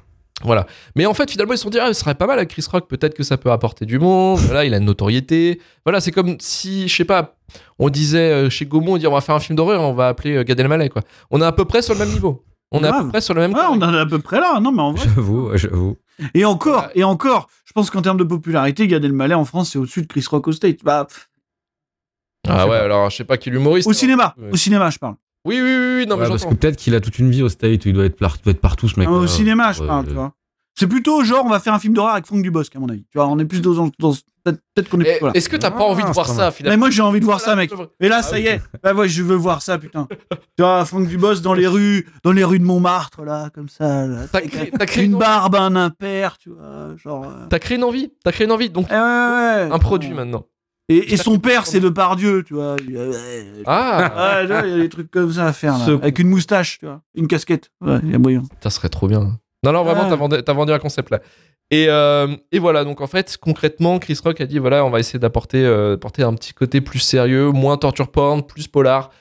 Voilà. Mais en fait, finalement, ils se sont dit, ah, ce serait pas mal avec Chris Rock, peut-être que ça peut apporter du monde. Voilà, il a une notoriété. Voilà, c'est comme si, je sais pas, on disait euh, chez Gaumont, on dit, on va faire un film d'horreur, on va appeler euh, Gad Elmaleh, quoi. On est à peu près sur le même niveau. On est à Grave. peu près sur le même Ouais, on est à peu près là. Non, mais en vrai. J'avoue, j'avoue. Et encore, Ouais. et encore, je pense qu'en termes de popularité, Gad Elmaleh en France, c'est au-dessus de Chris Rock au State. Bah, Ah ouais, pas. alors je sais pas qui est l'humoriste. au alors. cinéma, Ouais. au cinéma, je parle. Oui, oui, oui, oui, non, mais parce que peut-être qu'il a toute une vie au State où il doit être, par- doit être partout, ce mec. Ah, au cinéma, je parle, tu vois. C'est plutôt genre, on va faire un film d'horreur avec Franck Dubosc, à mon avis. Tu vois, on est plus dans, dans peut-être peut-être qu'on est Et plus. Est-ce que t'as pas Ah, envie de voir ça, finalement Mais moi, j'ai envie de voir Voilà, ça, mec. Et là, Ah ça oui. y est. Bah ouais, je veux voir ça, putain. tu vois, Franck Dubosc dans les rues, dans les rues de Montmartre, là, comme ça. Là, T'as créé, t'as créé une une, barbe, un impair, tu vois, genre. euh, t'as créé une envie. T'as créé une envie. Donc, eh ouais, ouais, ouais. un produit maintenant. Et, et son père, c'est Depardieu, tu vois. Il- Ah, il y a des trucs comme ça à faire, là. Ce- Avec une moustache, tu vois. Une casquette. Ouais, il y a moyen. ça serait trop bien. Non, non, vraiment, Ah. t'as vendu, t'as vendu un concept là. Et, euh, et voilà, donc en fait, concrètement, Chris Rock a dit voilà, on va essayer d'apporter euh, apporter un petit côté plus sérieux, moins torture porn, plus polar,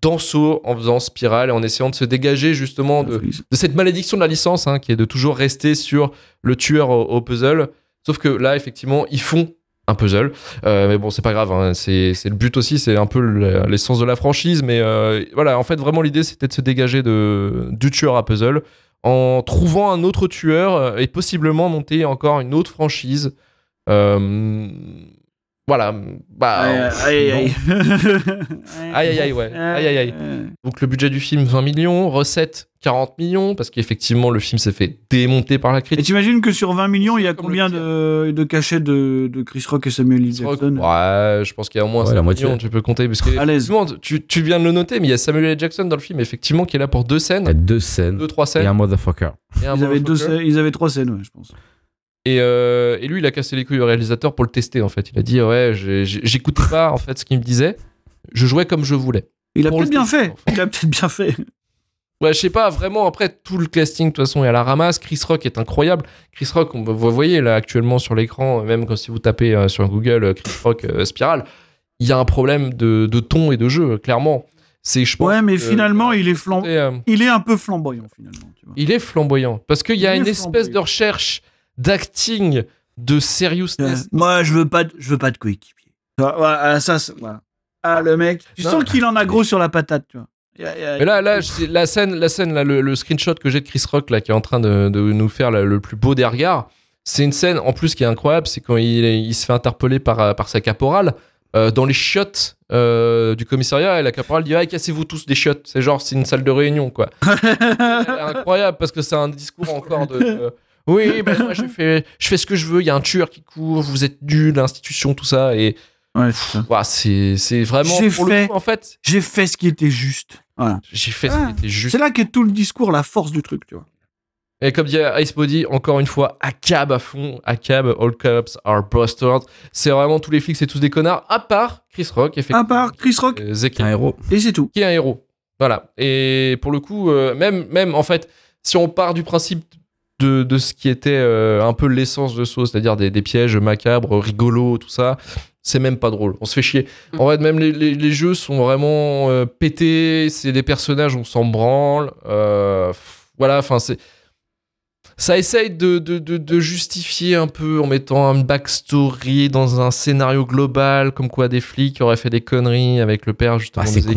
dans Saw, en faisant spirale et en essayant de se dégager justement de, de cette malédiction de la licence, hein, qui est de toujours rester sur le tueur au, au puzzle. Sauf que là, effectivement, ils font un puzzle. Euh, mais bon, c'est pas grave, hein, c'est le but aussi, c'est un peu le- l'essence de la franchise. Mais euh, voilà, en fait, vraiment, l'idée, c'était de se dégager de, du tueur à puzzle en trouvant un autre tueur euh, et possiblement monter encore une autre franchise. Voilà, bah. Aïe, aïe, aïe. Aïe, aïe, aïe, ouais. Aïe, aïe, aïe. Donc le budget du film 20 millions, recettes 40 millions parce qu'effectivement le film s'est fait démonter par la Et critique. t'imagines que sur 20 millions, il y a combien de, de cachets de, de Chris Rock et Samuel L. Jackson Ouais, je pense qu'il y a au moins Ouais, 5 la moitié. millions, tu peux compter parce que À l'aise. tu, tu viens de le noter, mais il y a Samuel L. Jackson dans le film effectivement qui est là pour deux Il y a scènes, deux scènes deux trois et scènes un motherfucker. et un Ils avaient, deux, motherfucker. ils avaient trois scènes, ouais, je pense. Et, euh, et lui, il a cassé les couilles au réalisateur pour le tester en fait. Il a dit ouais, j'écoutais pas en fait ce qu'il me disait, je jouais comme je voulais. Il a peut-être bien tester, fait. en fait. Il a peut-être bien fait. Ouais, je sais pas, vraiment, après, tout le casting, de toute façon, est à la ramasse. Chris Rock est incroyable. Chris Rock, on, vous voyez là actuellement sur l'écran, même quand si vous tapez euh, sur Google euh, Chris Rock euh, Spiral, il y a un problème de, de ton et de jeu, clairement. C'est, je pense. Ouais, mais finalement, il est flamb- il est un peu flamboyant, finalement. Tu vois. il est flamboyant. Parce qu'il y a Il une espèce de recherche d'acting, de Euh, seriousness. Moi, je veux pas, de- je veux pas de coéquipier. Vois, voilà, ça, c'est- voilà. Ah, le mec, tu Non. sens qu'il en a gros sur la patate, tu vois. Mais là, là, la scène, la scène, là, le, le screenshot que j'ai de Chris Rock là, qui est en train de, de nous faire là, le plus beau des regards, c'est une scène en plus qui est incroyable, c'est quand il, il se fait interpeller par, euh, par sa caporale euh, dans les chiottes euh, du commissariat et la caporale dit ah cassez-vous tous des chiottes, c'est genre c'est une salle de réunion quoi. C'est incroyable parce que c'est un discours encore de, de- oui ben moi je fais je fais ce que je veux, il y a un tueur qui court, vous êtes nul, l'institution tout ça et Ouais, c'est c'est vraiment J'ai pour le fait- coup, en fait J'ai fait ce qui était juste. Voilà. j'ai fait ce Ah, qui était juste. C'est là qu'est tout le discours, la force du truc, tu vois. Et comme dit Ice Body, encore une fois, à cab à fond, à cab, all cops are bastards. C'est vraiment tous les flics, c'est tous des connards, à part Chris Rock, effectivement. À part Chris Rock, Euh, Zeki, Un héros. et c'est tout. qui est un héros. Voilà. Et pour le coup, euh, même, même en fait, si on part du principe de, de ce qui était euh, un peu l'essence de Saw, c'est-à-dire des, des pièges macabres, rigolos, tout ça, c'est même pas drôle. On se fait chier. En fait, même les, les- les jeux sont vraiment euh, pétés. C'est des personnages, on s'en branle. Euh, voilà, enfin, c'est. Ça essaye de, de, de, de justifier un peu en mettant une backstory dans un scénario global, comme quoi des flics auraient fait des conneries avec le père justement Ah, c'est de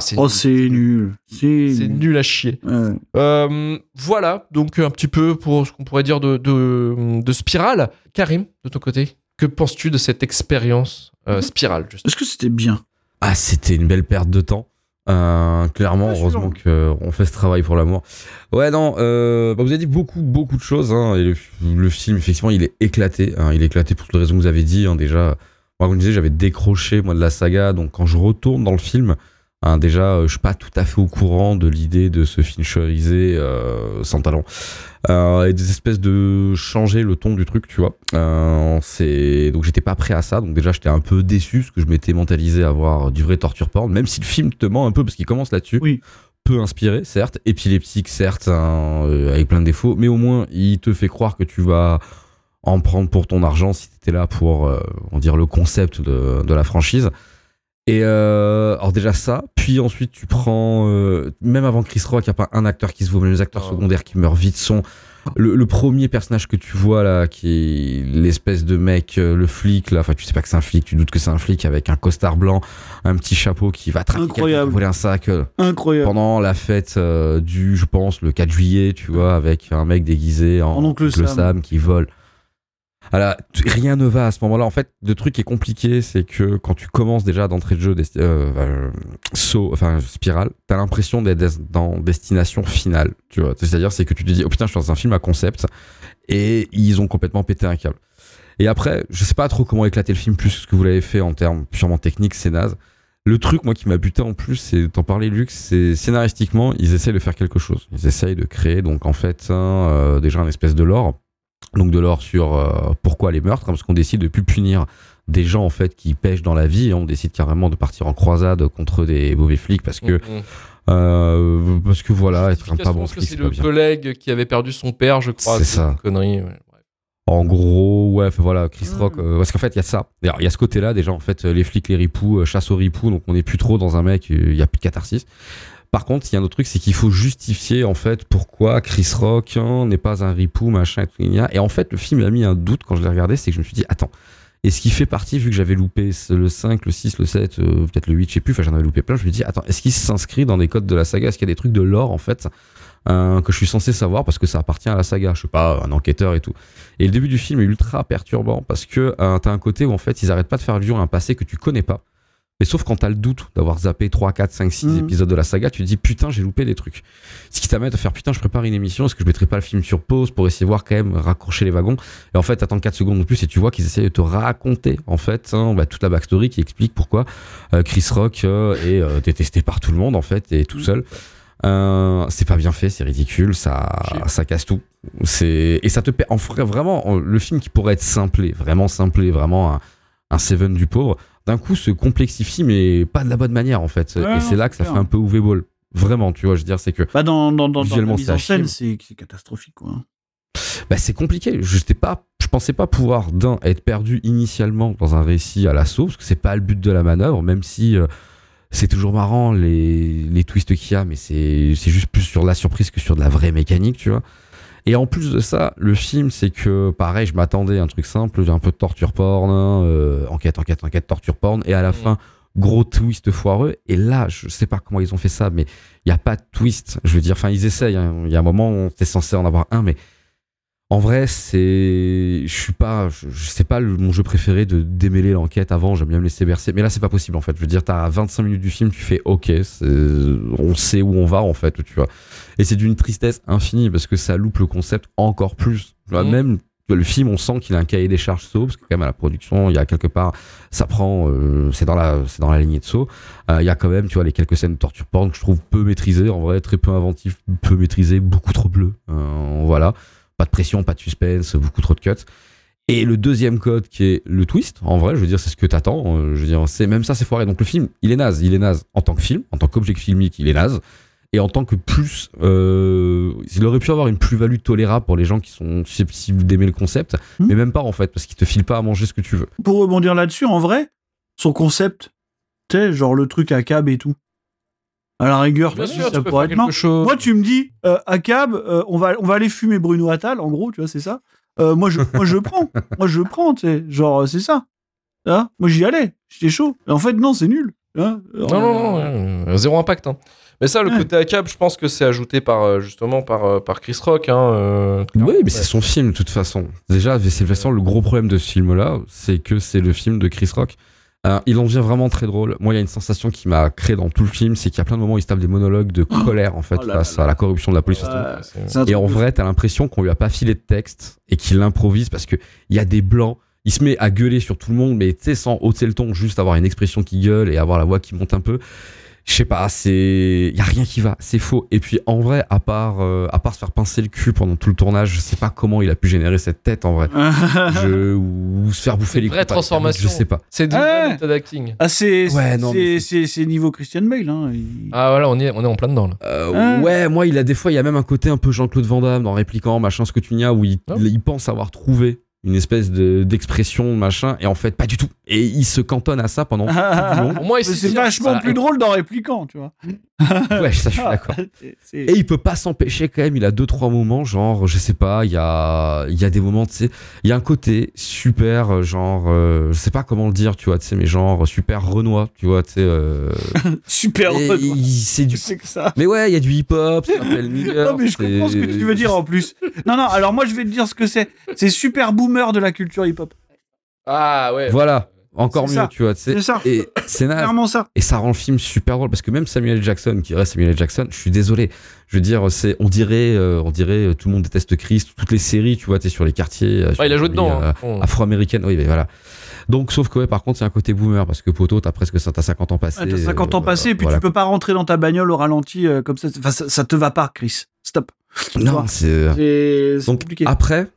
C'est- Oh, nul. c'est nul. C'est C'est nul à chier. Ouais. Euh, voilà, donc un petit peu pour ce qu'on pourrait dire de, de, de Spirale. Karim, de ton côté, que penses-tu de cette expérience euh, Spirale justement Est-ce que c'était bien? Ah, c'était une belle perte de temps. Euh, clairement, Ah, heureusement qu'on fait ce travail pour l'amour. Ouais, non, euh, bah, vous avez dit beaucoup, beaucoup de choses. Hein, et le, le film, effectivement, il est éclaté. hein, il est éclaté pour toutes les raisons que vous avez dit. hein, déjà, moi, comme je disais, j'avais décroché moi de la saga. Donc, quand je retourne dans le film, hein, déjà, euh, je suis pas tout à fait au courant de l'idée de se fincherisé euh, sans talent. Euh, et des espèces de changer le ton du truc, tu vois. C'est donc j'étais pas prêt à ça, donc déjà j'étais un peu déçu parce que je m'étais mentalisé à voir du vrai torture porn, même si le film te ment un peu parce qu'il commence là-dessus. Oui. Peu inspiré, certes, épileptique, certes, hein, euh, avec plein de défauts, mais au moins il te fait croire que tu vas en prendre pour ton argent si t'étais là pour, euh, on dire, le concept de, de la franchise. Et euh, alors déjà ça, puis ensuite tu prends, euh, même avant Chris Rock, il n'y a pas un acteur qui se vaut, mais les acteurs Ah. secondaires qui meurent vite sont le, le premier personnage que tu vois là, qui est l'espèce de mec, euh, le flic là, enfin tu sais pas que c'est un flic, tu doutes que c'est un flic avec un costard blanc, un petit chapeau qui va traquer voler un sac euh, Incroyable. pendant la fête euh, du, je pense, le 4 juillet, tu vois, avec un mec déguisé en, En oncle Sam. qui vole. Alors, t- rien ne va à ce moment-là. En fait, le truc qui est compliqué, c'est que quand tu commences déjà d'entrée de jeu, desti- euh, euh, saut, enfin spirale, t'as l'impression d'être des- dans destination finale. Tu vois, c'est-à-dire c'est que tu te dis, oh putain, je suis dans un film à concept, et ils ont complètement pété un câble. Et après, je sais pas trop comment éclater le film plus que vous l'avez fait en termes purement techniques, c'est naze. Le truc, moi, qui m'a buté en plus, c'est t'en parler, Luc, c'est scénaristiquement, ils essayent de faire quelque chose. Ils essayent de créer, donc en fait, euh, déjà un espèce de lore. Donc de lore sur euh, pourquoi les meurtres, hein, parce qu'on décide de plus punir des gens en fait qui pêchent dans la vie. hein. on décide carrément de partir en croisade contre des mauvais flics parce que Mhm. euh, parce que voilà, être un pas bon flic, c'est le bien. collègue qui avait perdu son père, je crois. C'est ça. une Connerie. ouais. Bref. En gros, ouais, voilà, Chris Mm. Rock, euh, parce qu'en fait, il y a ça. Il y a ce côté-là, déjà, en fait, les flics, les ripoux, chasse aux ripoux, donc on n'est plus trop dans un mec, il y a plus de catharsis. Par contre, il y a un autre truc, c'est qu'il faut justifier, en fait, pourquoi Chris Rock hein, n'est pas un ripou, machin, et tout. gna. Et en fait, le film a mis un doute quand je l'ai regardé, c'est que je me suis dit, attends, est-ce qu'il fait partie, vu que j'avais loupé le 5, le 6, le 7, euh, peut-être le 8, je sais plus, enfin, j'en avais loupé plein, je me dis, attends, est-ce qu'il s'inscrit dans des codes de la saga? Est-ce qu'il y a des trucs de lore, en fait, euh, que je suis censé savoir parce que ça appartient à la saga? Je sais pas, un enquêteur et tout. Et le début du film est ultra perturbant parce que euh, t'as un côté où en fait ils arrêtent pas de faire allusion à un passé que tu connais pas. Mais sauf quand t'as le doute d'avoir zappé 3, 4, 5, 6 Mhm. épisodes de la saga, tu te dis putain j'ai loupé des trucs. Ce qui t'amène à faire putain je prépare une émission, est-ce que je mettrai pas le film sur pause pour essayer de voir quand même raccrocher les wagons? Et en fait t'attends 4 secondes de plus et tu vois qu'ils essayent de te raconter en fait hein, bah, toute la backstory qui explique pourquoi euh, Chris Rock euh, est euh, détesté par tout le monde en fait et tout seul. Euh, c'est pas bien fait, c'est ridicule, ça, ça casse tout. C'est et ça te en vrai vraiment en- le film qui pourrait être simplé, vraiment simplé, vraiment un, un Seven du pauvre. D'un coup, se complexifie, mais pas de la bonne manière en fait. Ouais, et c'est là que ça clair. fait un peu Uwe Ball. Vraiment, tu vois, je veux dire, c'est que Bah dans, dans, dans, dans la Visuellement, mise en scène, c'est catastrophique, quoi. bah, c'est compliqué. Je pas, je pensais pas pouvoir d'un être perdu initialement dans un récit à l'assaut, parce que c'est pas le but de la manœuvre, même si euh, c'est toujours marrant les, les twists qu'il y a, mais c'est c'est juste plus sur la surprise que sur de la vraie mécanique, tu vois. Et en plus de ça, le film, c'est que pareil, je m'attendais à un truc simple, un peu de torture porn, euh, enquête, enquête, enquête, torture porn, et à la Mhm. fin, gros twist foireux. Et là, je sais pas comment ils ont fait ça, mais il y a pas de twist. Je veux dire, enfin, ils essayent. hein. Il y a un moment où t'es censé en avoir un, mais en vrai, c'est, je suis pas, je, je sais pas le- mon jeu préféré de démêler l'enquête avant. J'aime bien me laisser bercer, mais là, c'est pas possible en fait. Je veux dire, t'as 25 minutes du film, tu fais OK, on sait où on va en fait, tu vois. Et c'est d'une tristesse infinie parce que ça loupe le concept encore plus. Mhm. Même le film, on sent qu'il a un cahier des charges saut parce que quand même à la production, il y a quelque part, ça prend, euh, c'est dans la, c'est dans la lignée de saut. Euh, Il y a quand même, tu vois, les quelques scènes de torture porn que je trouve peu maîtrisées, en vrai, très peu inventif, peu maîtrisées, beaucoup trop bleu. Euh, voilà. Pas de pression, pas de suspense, beaucoup trop de cuts. Et le deuxième code qui est le twist, en vrai, je veux dire, c'est ce que t'attends. euh, je veux dire, c'est même ça, c'est foiré. Donc le film, il est naze. Il est naze en tant que film, en tant qu'objet filmique, il est naze. Et en tant que plus, euh, il aurait pu avoir une plus-value tolérable pour les gens qui sont susceptibles d'aimer le concept, Hmm. mais même pas en fait, parce qu'il te file pas à manger ce que tu veux. Pour rebondir là-dessus, en vrai, son concept, tu sais, genre le truc à cab et tout. À la rigueur, Bien tu sûr, tu ça peux pourrait faire être chose. Moi, tu me dis, euh, à cab, euh, on, va, on va aller fumer Bruno Attal, en gros, tu vois, c'est ça. Euh, moi, je, moi, je prends. Moi, je prends, tu sais. Genre, euh, c'est ça. Hein? Moi, j'y allais. J'étais chaud. Et en fait, non, c'est nul. Hein? Non, non, non, euh, zéro impact. hein. Mais ça, le Ouais. côté ACAB, je pense que c'est ajouté par, euh, justement par, euh, par Chris Rock. Hein, euh. Oui, mais Ouais. c'est son film de toute façon. Déjà, c'est de toute façon le gros problème de ce film-là, c'est que c'est le film de Chris Rock. Euh, il en devient vraiment très drôle. Moi, il y a une sensation qui m'a créé dans tout le film, c'est qu'il y a plein de moments où il se tape des monologues de colère en fait Oh là face là à la corruption de la police. Et en vrai, t'as l'impression qu'on lui a pas filé de texte et qu'il l'improvise parce que il y a des blancs. Il se met à gueuler sur tout le monde, mais tu sais, sans hausser le ton, juste avoir une expression qui gueule et avoir la voix qui monte un peu. Je sais pas, c'est, y a rien qui va, c'est faux. Et puis en vrai, à part, euh, à part se faire pincer le cul pendant tout le tournage, je sais pas comment il a pu générer cette tête en vrai. Je, ou se faire bouffer C'est les une vraie par les transformation. Je sais pas. C'est du méthode acting. Ah, c'est Ouais, c'est- niveau Christian Bale. Hein. il- Ah voilà, on, est, on est en plein dedans là. Euh, Ah. Ouais, moi, il a des fois, il y a même un côté un peu Jean-Claude Van Damme dans Répliquant, machin, ce que tu n'y as, où il, Ah. il- pense avoir trouvé une espèce de- d'expression, machin, et en fait, pas du tout. Et il se cantonne à ça pendant tout le long. Au moins, c'est vachement plus drôle dans Répliquant, tu vois. Ouais, ça, je suis d'accord. C'est- c'est- Et il peut pas s'empêcher quand même, il a deux trois moments, genre, je sais pas, il y a, il y a des moments, tu sais, il y a un côté super, euh, genre, euh, je sais pas comment le dire, tu vois, tu sais, mais genre, super Renoir, tu vois, tu sais. euh, Super il- c'est du. Que ça. Mais ouais, il y a du hip-hop, ça s'appelle Nigger, Non, mais je comprends ce que tu veux dire en plus. Non, non, alors moi je vais te dire ce que c'est. C'est super boomer de la culture hip-hop. Ah ouais. Voilà, encore mieux, ça. tu vois, tu sais. C'est ça. Et c'est. Clairement ça. Et ça rend le film super drôle parce que même Samuel L. Jackson, qui reste Samuel L. Jackson, je suis désolé. Je veux dire, c'est, on dirait, euh, on dirait, euh, tout le monde déteste Chris, toutes les séries, tu vois, tu sur les quartiers. euh, sur Ouais, il a joué dedans. hein. euh, Bon. Afro-américaines, oui, mais voilà. Donc, sauf que, ouais, par contre, c'est un côté boomer parce que Poto, t'as presque t'as 50 ans passés. Ouais, T'as 50 ans euh, passés et puis voilà. tu peux pas rentrer dans ta bagnole au ralenti euh, comme ça. Enfin, ça. ça te va pas, Chris. Stop. Non, c'est Donc, compliqué. après.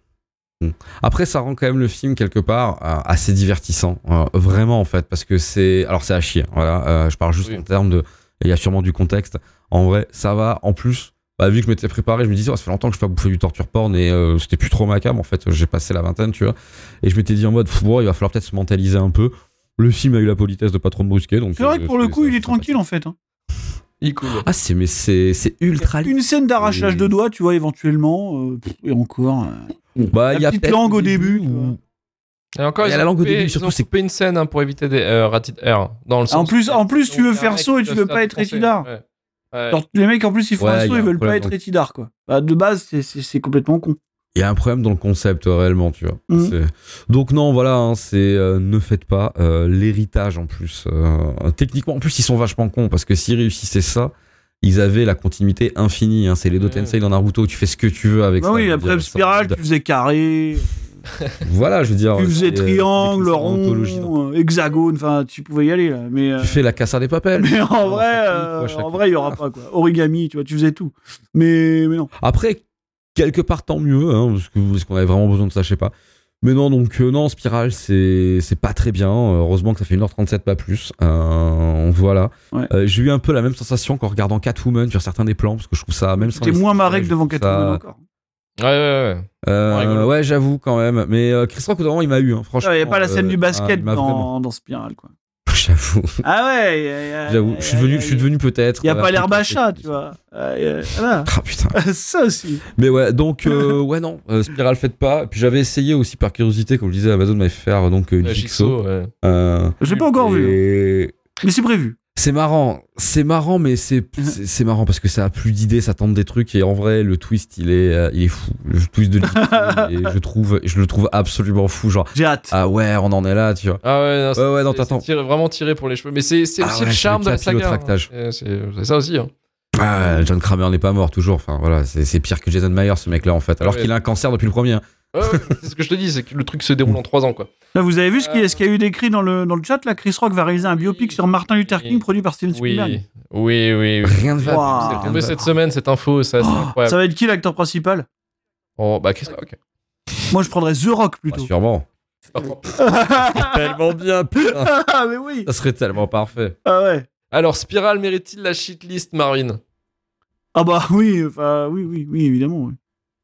Hmm. Après, ça rend quand même le film quelque part euh, assez divertissant, euh, vraiment en fait, parce que c'est, alors c'est à chier. Voilà, euh, je parle juste Oui. en termes de, il y a sûrement du contexte. En vrai, ça va. En plus, bah, vu que je m'étais préparé, je me disais, oh, ça fait longtemps que je fais bouffer du torture porn et euh, c'était plus trop ma cam. En fait, j'ai passé la vingtaine, tu vois, et je m'étais dit en mode, bon, il va falloir peut-être se mentaliser un peu. Le film a eu la politesse de pas trop me brusquer, donc. C'est vrai que pour le coup, il est tranquille en fait. hein. Il cool. Ah, c'est mais c'est c'est ultra. Une scène d'arrachage Et- de doigts, tu vois, éventuellement. euh, et encore. Bah, La il y a petite langue au début, Et encore, Il y a ils la ont langue au coupé- début, ils surtout, ont c'est- coupé une scène hein, pour éviter des euh, R. Dans le En plus- en plus, tu veux faire saut et tu veux pas être rétidard. Ouais. Ouais. genre, les mecs en plus ils font Ouais, un saut, ils veulent pas être donc. rétidard quoi. Bah, de base, c'est- complètement con. Il y a un problème dans le concept euh, réellement, tu vois. C'est- Donc non, voilà, hein, c'est euh, ne faites pas euh, l'héritage en plus. Euh, techniquement, en plus, ils sont vachement cons parce que s'ils réussissaient ça, ils avaient la continuité infinie. Hein. C'est les deux Ouais. Tensei dans Naruto. Tu fais ce que tu veux avec Bah ça. oui, après dire, le spirale, tu faisais carré, Voilà, je veux dire. tu faisais euh, triangle, anthologies, donc. rond, euh, hexagone, enfin, tu pouvais y aller là. Mais, euh, Tu fais la Casa des Papels. mais en vrai, euh, tu en il y aura pas quoi. Origami, tu vois, tu faisais tout. Mais, mais non. Après, quelque part, tant mieux, hein, parce qu'on avait vraiment besoin de ça, je sais pas. Mais non, donc euh, non, Spiral, c'est c'est pas très bien. Euh, Heureusement que ça fait 1h37, pas plus. Euh, voilà. Ouais. Euh, J'ai eu un peu la même sensation qu'en regardant Catwoman sur certains des plans, parce que je trouve ça même sans T'es moins marré que devant Catwoman ça- encore. Ouais, ouais, ouais. Euh, ouais, j'avoue quand même. Mais euh, Chris Rock, au bout d'un moment, il m'a eu, hein, franchement. Il n'y a pas la scène du basket vraiment- dans, dans Spiral quoi. J'avoue, Ah ouais, y y j'avoue. Je suis devenu, je suis devenu peut-être. Il n'y a euh, pas l'herbe à chat, tu vois. Euh, voilà. Ah putain. Ça aussi. Mais ouais, donc euh, ouais non, euh, Spiral faites pas. Et puis j'avais essayé aussi par curiosité, comme je disais, Amazon m'avait fait faire donc Jigsaw. Ouais. Euh, J'ai pas encore vu. hein. Mais c'est prévu. C'est marrant, c'est marrant, mais c'est c'est c'est marrant parce que ça a plus d'idées, ça tente des trucs et en vrai le twist il est euh, il est fou. Le twist de et je trouve je le trouve absolument fou genre J'ai hâte. ah ouais on en est là tu vois. Ah ouais, non, Ouais, ouais, non, t'attends. tiré- vraiment tiré pour les cheveux. Mais c'est c'est Ah aussi ouais, le charme de la saga. hein. C'est ça aussi. Hein. Ah, John Kramer n'est pas mort toujours. Enfin voilà c'est c'est pire que Jason Myers ce mec là en fait. Alors Ouais. qu'il a un cancer depuis le premier. Ouais, ouais, c'est ce que je te dis, c'est que le truc se déroule en 3 ans, quoi. Là, vous avez vu ce qu'il y, Euh, a- y eu d'écrit dans le, dans le chat là? Chris Rock va réaliser un biopic Oui. sur Martin Luther King Oui. produit par Steven Spielberg. oui, oui. oui. Rien va. Wow. C'est tombé cette semaine, cette info, ça, c'est Oh, incroyable. ça va être qui l'acteur principal? Oh, bah, Chris Rock. Moi je prendrais The Rock Bah, plutôt. sûrement. Tellement bien putain. ah mais oui. Ça serait tellement parfait. Ah ouais. Alors, Spiral mérite-t-il la shitlist, Marvin? Ah bah oui, enfin oui oui oui évidemment. oui.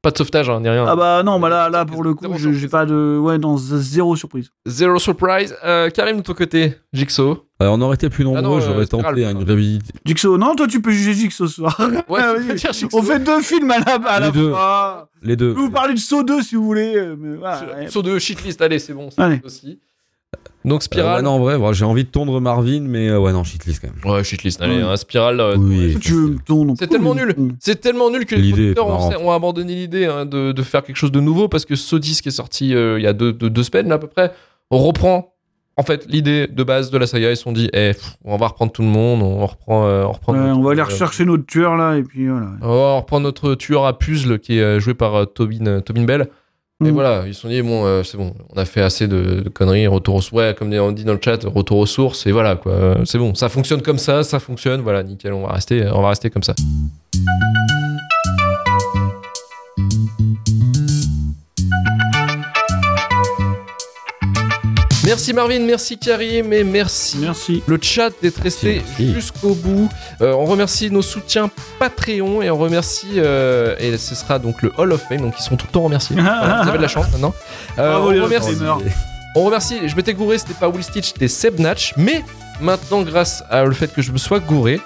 Pas de sauvetage, hein, ni rien. Ah bah non, bah là là pour le Zéro coup j'ai pas de ouais non zéro surprise. Zero surprise. Euh, Karim, de ton côté, Jigsaw. Euh, on aurait été plus nombreux, Ah non, euh, j'aurais tenté une réhabilité. Jigsaw, non toi tu peux juger Jigsaw ce soir. Ouais, Ah, tu peux oui. dire Jigsaw. On fait deux films à la, à la Les deux. fois. Les deux. Je vous parler de Saw 2 si vous voulez. Mais voilà. Sur de shitlist, allez, c'est bon, ça Allez. aussi. Donc Euh, Spiral. ouais, non, en vrai, j'ai envie de tondre Marvin, mais euh, ouais, non, shitlist quand même. Ouais, shitlist. Allez, Ouais. un Spiral. euh, Oui. Tu veux ton C'est tellement nul. C'est tellement nul que les producteurs ont, abandonné l'idée hein, de, de faire quelque chose de nouveau parce que Sodis qui est sorti euh, il y a deux, deux- deux semaines là, à peu près, on reprend en fait l'idée de base de la saga. Ils se sont dit, eh, pff, on va reprendre tout le monde, on reprend, euh, on reprend. Ouais, notre- on va aller euh, rechercher notre tueur là, et puis voilà. on va reprendre notre tueur à puzzle qui est euh, joué par euh, Tobin, euh, Tobin Bell. Et Mm. voilà, ils se sont dit, bon, euh, c'est bon, on a fait assez de, de conneries, retour aux ouais, comme on dit dans le chat, retour aux sources, et voilà, quoi. C'est bon, ça fonctionne comme ça, ça fonctionne, voilà, nickel, on va rester, on va rester comme ça. Merci Marvin, merci Karim, et merci Merci. le chat d'être resté jusqu'au bout. Euh, on remercie nos soutiens Patreon et on remercie euh, et ce sera donc le Hall of Fame donc ils sont tout le temps remerciés. Voilà, vous avez de la chance maintenant. Euh, Bravo, on, les remercie, on remercie. Je m'étais gouré, c'était pas Will Stitch, c'était Seb Natch, mais maintenant grâce à le fait que je me sois gouré.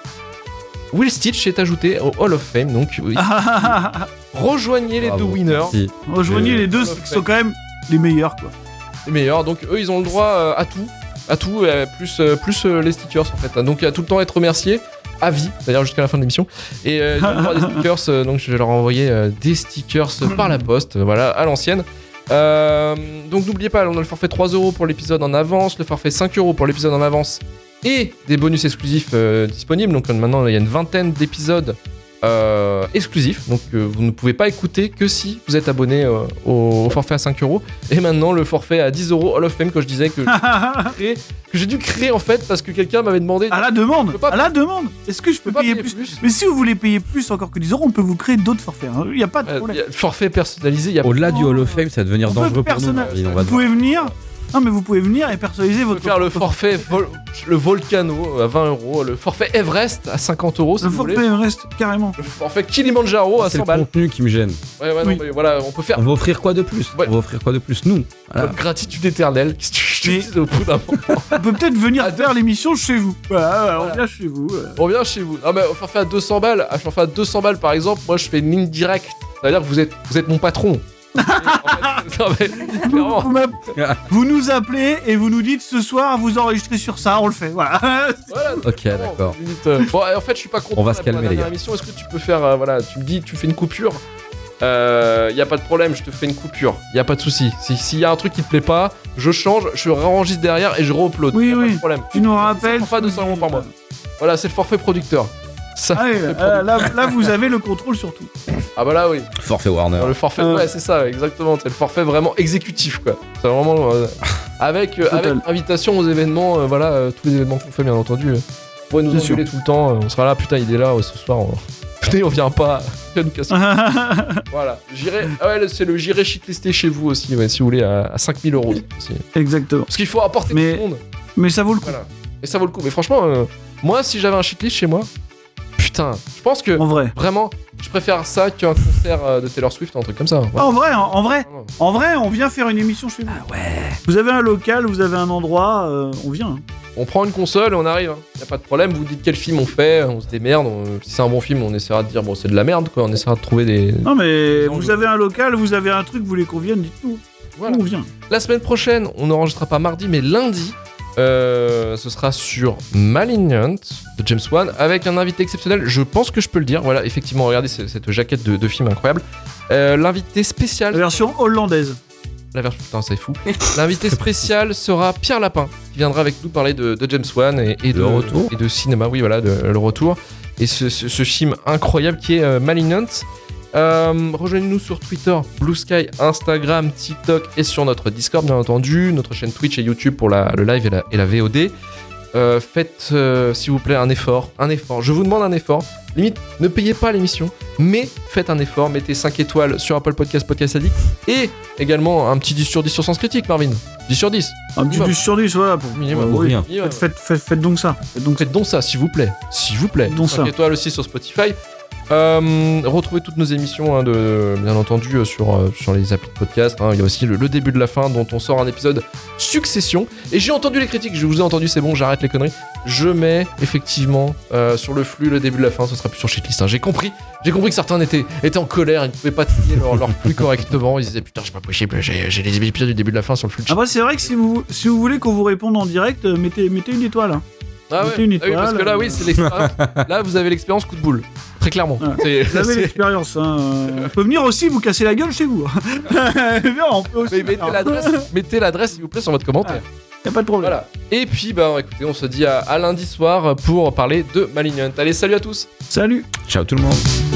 Will Stitch est ajouté au Hall of Fame, donc oui, rejoignez les Bravo. deux winners, Merci. Rejoignez Euh, les deux qui sont quand même les meilleurs quoi. Les meilleurs. Donc eux, ils ont le droit euh, à tout, à tout, plus euh, plus euh, les stickers en fait. Donc à tout le temps être remercié à vie, c'est-à-dire jusqu'à la fin de l'émission. Et euh, ils ont le droit à des stickers, euh, donc je vais leur envoyer euh, des stickers par la poste, voilà, à l'ancienne. Donc n'oubliez pas, on a le forfait 3 euros pour l'épisode en avance, le forfait 5 euros pour l'épisode en avance et des bonus exclusifs disponibles. Donc maintenant, il y a une vingtaine d'épisodes euh, exclusifs. Donc euh, vous ne pouvez pas écouter que si vous êtes abonné euh, au, au forfait à 5 euros. Et maintenant, le forfait à 10 euros Hall of Fame que je disais que, à que j'ai dû créer en fait parce que quelqu'un m'avait demandé. la demande. Pas- À la demande. Est-ce que je Je peux payer payer plus plus. Mais si vous voulez payer plus encore que 10 euros, on peut vous créer d'autres forfaits. hein. Il n'y a pas de problème. y a forfait personnalisé, il y a Au-delà du Hall of Fame, ça va devenir On dangereux pour nous. va Vous pouvez venir. Non, mais vous pouvez venir et personnaliser On peut votre faire le forfait vol- le Volcano à 20 euros, le forfait Everest à 50 euros si Le vous voulez, forfait reste carrément. le forfait Kilimanjaro à C'est 100 le balles. contenu qui me gêne. Ouais, ouais, non, Oui. mais voilà, on peut faire On va offrir quoi de plus Ouais. On va offrir quoi de plus Nous. Voilà. notre gratitude éternelle. Qu'est-ce que dis au bout d'un moment On peut peut-être venir Ah, faire l'émission chez vous. Voilà, voilà, Voilà. on vient chez vous. euh. On vient chez vous. Ah, mais au forfait à 200 balles, à forfait à 200 balles par exemple, moi je fais une ligne directe. C'est-à-dire que vous êtes, vous êtes mon patron. En fait, non. Vous, nous appelez et vous nous dites ce soir vous enregistrez sur ça, on le fait. Voilà. Voilà, Ok, d'accord. euh, Bon, en fait, je suis pas content. On va se calmer, les gars. Est-ce que tu peux faire, euh, voilà, tu me dis, tu fais une coupure. Il y a pas de problème, je te fais une coupure. Il y a pas de souci. Si- S'il y a un truc qui te plaît pas, je change, je réenregistre derrière et je re-upload. Oui, Y a Pas oui. de problème. Tu nous rappelles. le forfait à 200 euros par mois. Voilà, c'est le forfait producteur. Ça, Ah, oui, euh, là, là, vous avez le contrôle sur tout. Ah bah là oui. Forfait Warner. Le forfait, Euh. ouais, c'est ça, exactement. C'est le forfait vraiment exécutif, quoi. C'est vraiment euh, avec, euh, avec invitation aux événements, euh, voilà, euh, tous les événements qu'on fait, bien entendu. Vous nous engueuler tout le temps. euh, on sera là, putain, il est là euh, ce soir. on- Putain, on vient pas. Il va nous casser. Voilà. J'irai. Ah ouais, c'est le j'irai shitlister chez vous aussi, ouais, si vous voulez, à, à 5000 euros. aussi. Exactement. Parce qu'il faut apporter Mais- tout le monde. Mais ça vaut le coup. Voilà. Et ça vaut le coup. Mais franchement, euh, moi, si j'avais un shitlist chez moi, putain, je pense que En vrai. vraiment, je préfère ça qu'un concert euh, de Taylor Swift, un truc comme ça. Ouais. En vrai, en, en vrai, Vraiment. en vrai, on vient faire une émission chez vous. Ah ouais. Vous avez un local, vous avez un endroit, euh, on vient. hein. On prend une console et on arrive. Hein. Y a pas de problème. Vous dites quel film on fait, on se démerde. on- Si c'est un bon film, on essaiera de dire bon, c'est de la merde, quoi. On essaiera de trouver des. Non mais vous avez un local, vous avez un truc, vous voulez qu'on vienne, dites-nous. Voilà. On vient. La semaine prochaine, on n'enregistrera pas mardi, mais lundi. Euh, ce sera sur Malignant de James Wan avec un invité exceptionnel. Je pense que je peux le dire. Voilà, effectivement, regardez ce- cette jaquette de, de film incroyable. Euh, L'invité spécial. La version hollandaise. La version, putain, c'est fou. L'invité spécial sera Pierre Lapin, qui viendra avec nous parler de, de James Wan et, et de, Le retour. et de cinéma. Oui, voilà, de- le retour. Et ce, ce- ce film incroyable qui est euh, Malignant. Euh, Rejoignez-nous sur Twitter, Blue Sky, Instagram, TikTok et sur notre Discord, bien entendu, notre chaîne Twitch et YouTube pour la- le live et la, et la VOD. Euh, faites, euh, s'il vous plaît, un effort. Un effort. Je vous demande un effort. Limite, ne payez pas l'émission, mais faites un effort. Mettez 5 étoiles sur Apple Podcast, Podcast Addict. Et également un petit 10 sur 10 sur Sens Critique, Marvin. 10 sur 10. Un petit Minimum. 10 sur 10, voilà. Pour, Minimum. Pour oui. rien. Minimum. Faites, faites- faites donc ça. Faites donc ça. Faites donc ça, s'il vous plaît. S'il vous plaît. Donc 5 ça. étoiles aussi sur Spotify. Euh, retrouvez toutes nos émissions, hein, de, bien entendu, euh, sur, euh, sur les applis de podcast. hein. Il y a aussi le, le début de la fin, dont on sort un épisode Succession. Et j'ai entendu les critiques, je vous ai entendu, c'est bon, j'arrête les conneries. Je mets effectivement euh, sur le flux le début de la fin, ce sera plus sur shitlist. hein. J'ai compris, j'ai compris que certains étaient, étaient en colère, ils ne pouvaient pas trier leur, leur flux correctement. Ils disaient putain, c'est pas possible, j'ai les épisodes du début de la fin sur le flux de Après, c'est vrai que si vous, si vous voulez qu'on vous réponde en direct, mettez, mettez une étoile. Ah ouais, ah oui, parce que là, oui, c'est l'expérience. là, vous avez l'expérience coup de boule. Très clairement. Ouais. C'est- Vous avez l'expérience. Hein. On peut venir aussi vous casser la gueule chez vous. Bien, on peut aussi. Mais mettez l'adresse, mettez l'adresse s'il vous plaît sur votre commentaire. Y a pas de problème. Voilà. Et puis, bah écoutez, on se dit à, à lundi soir pour parler de Malignant. Allez, salut à tous Salut. Ciao tout le monde.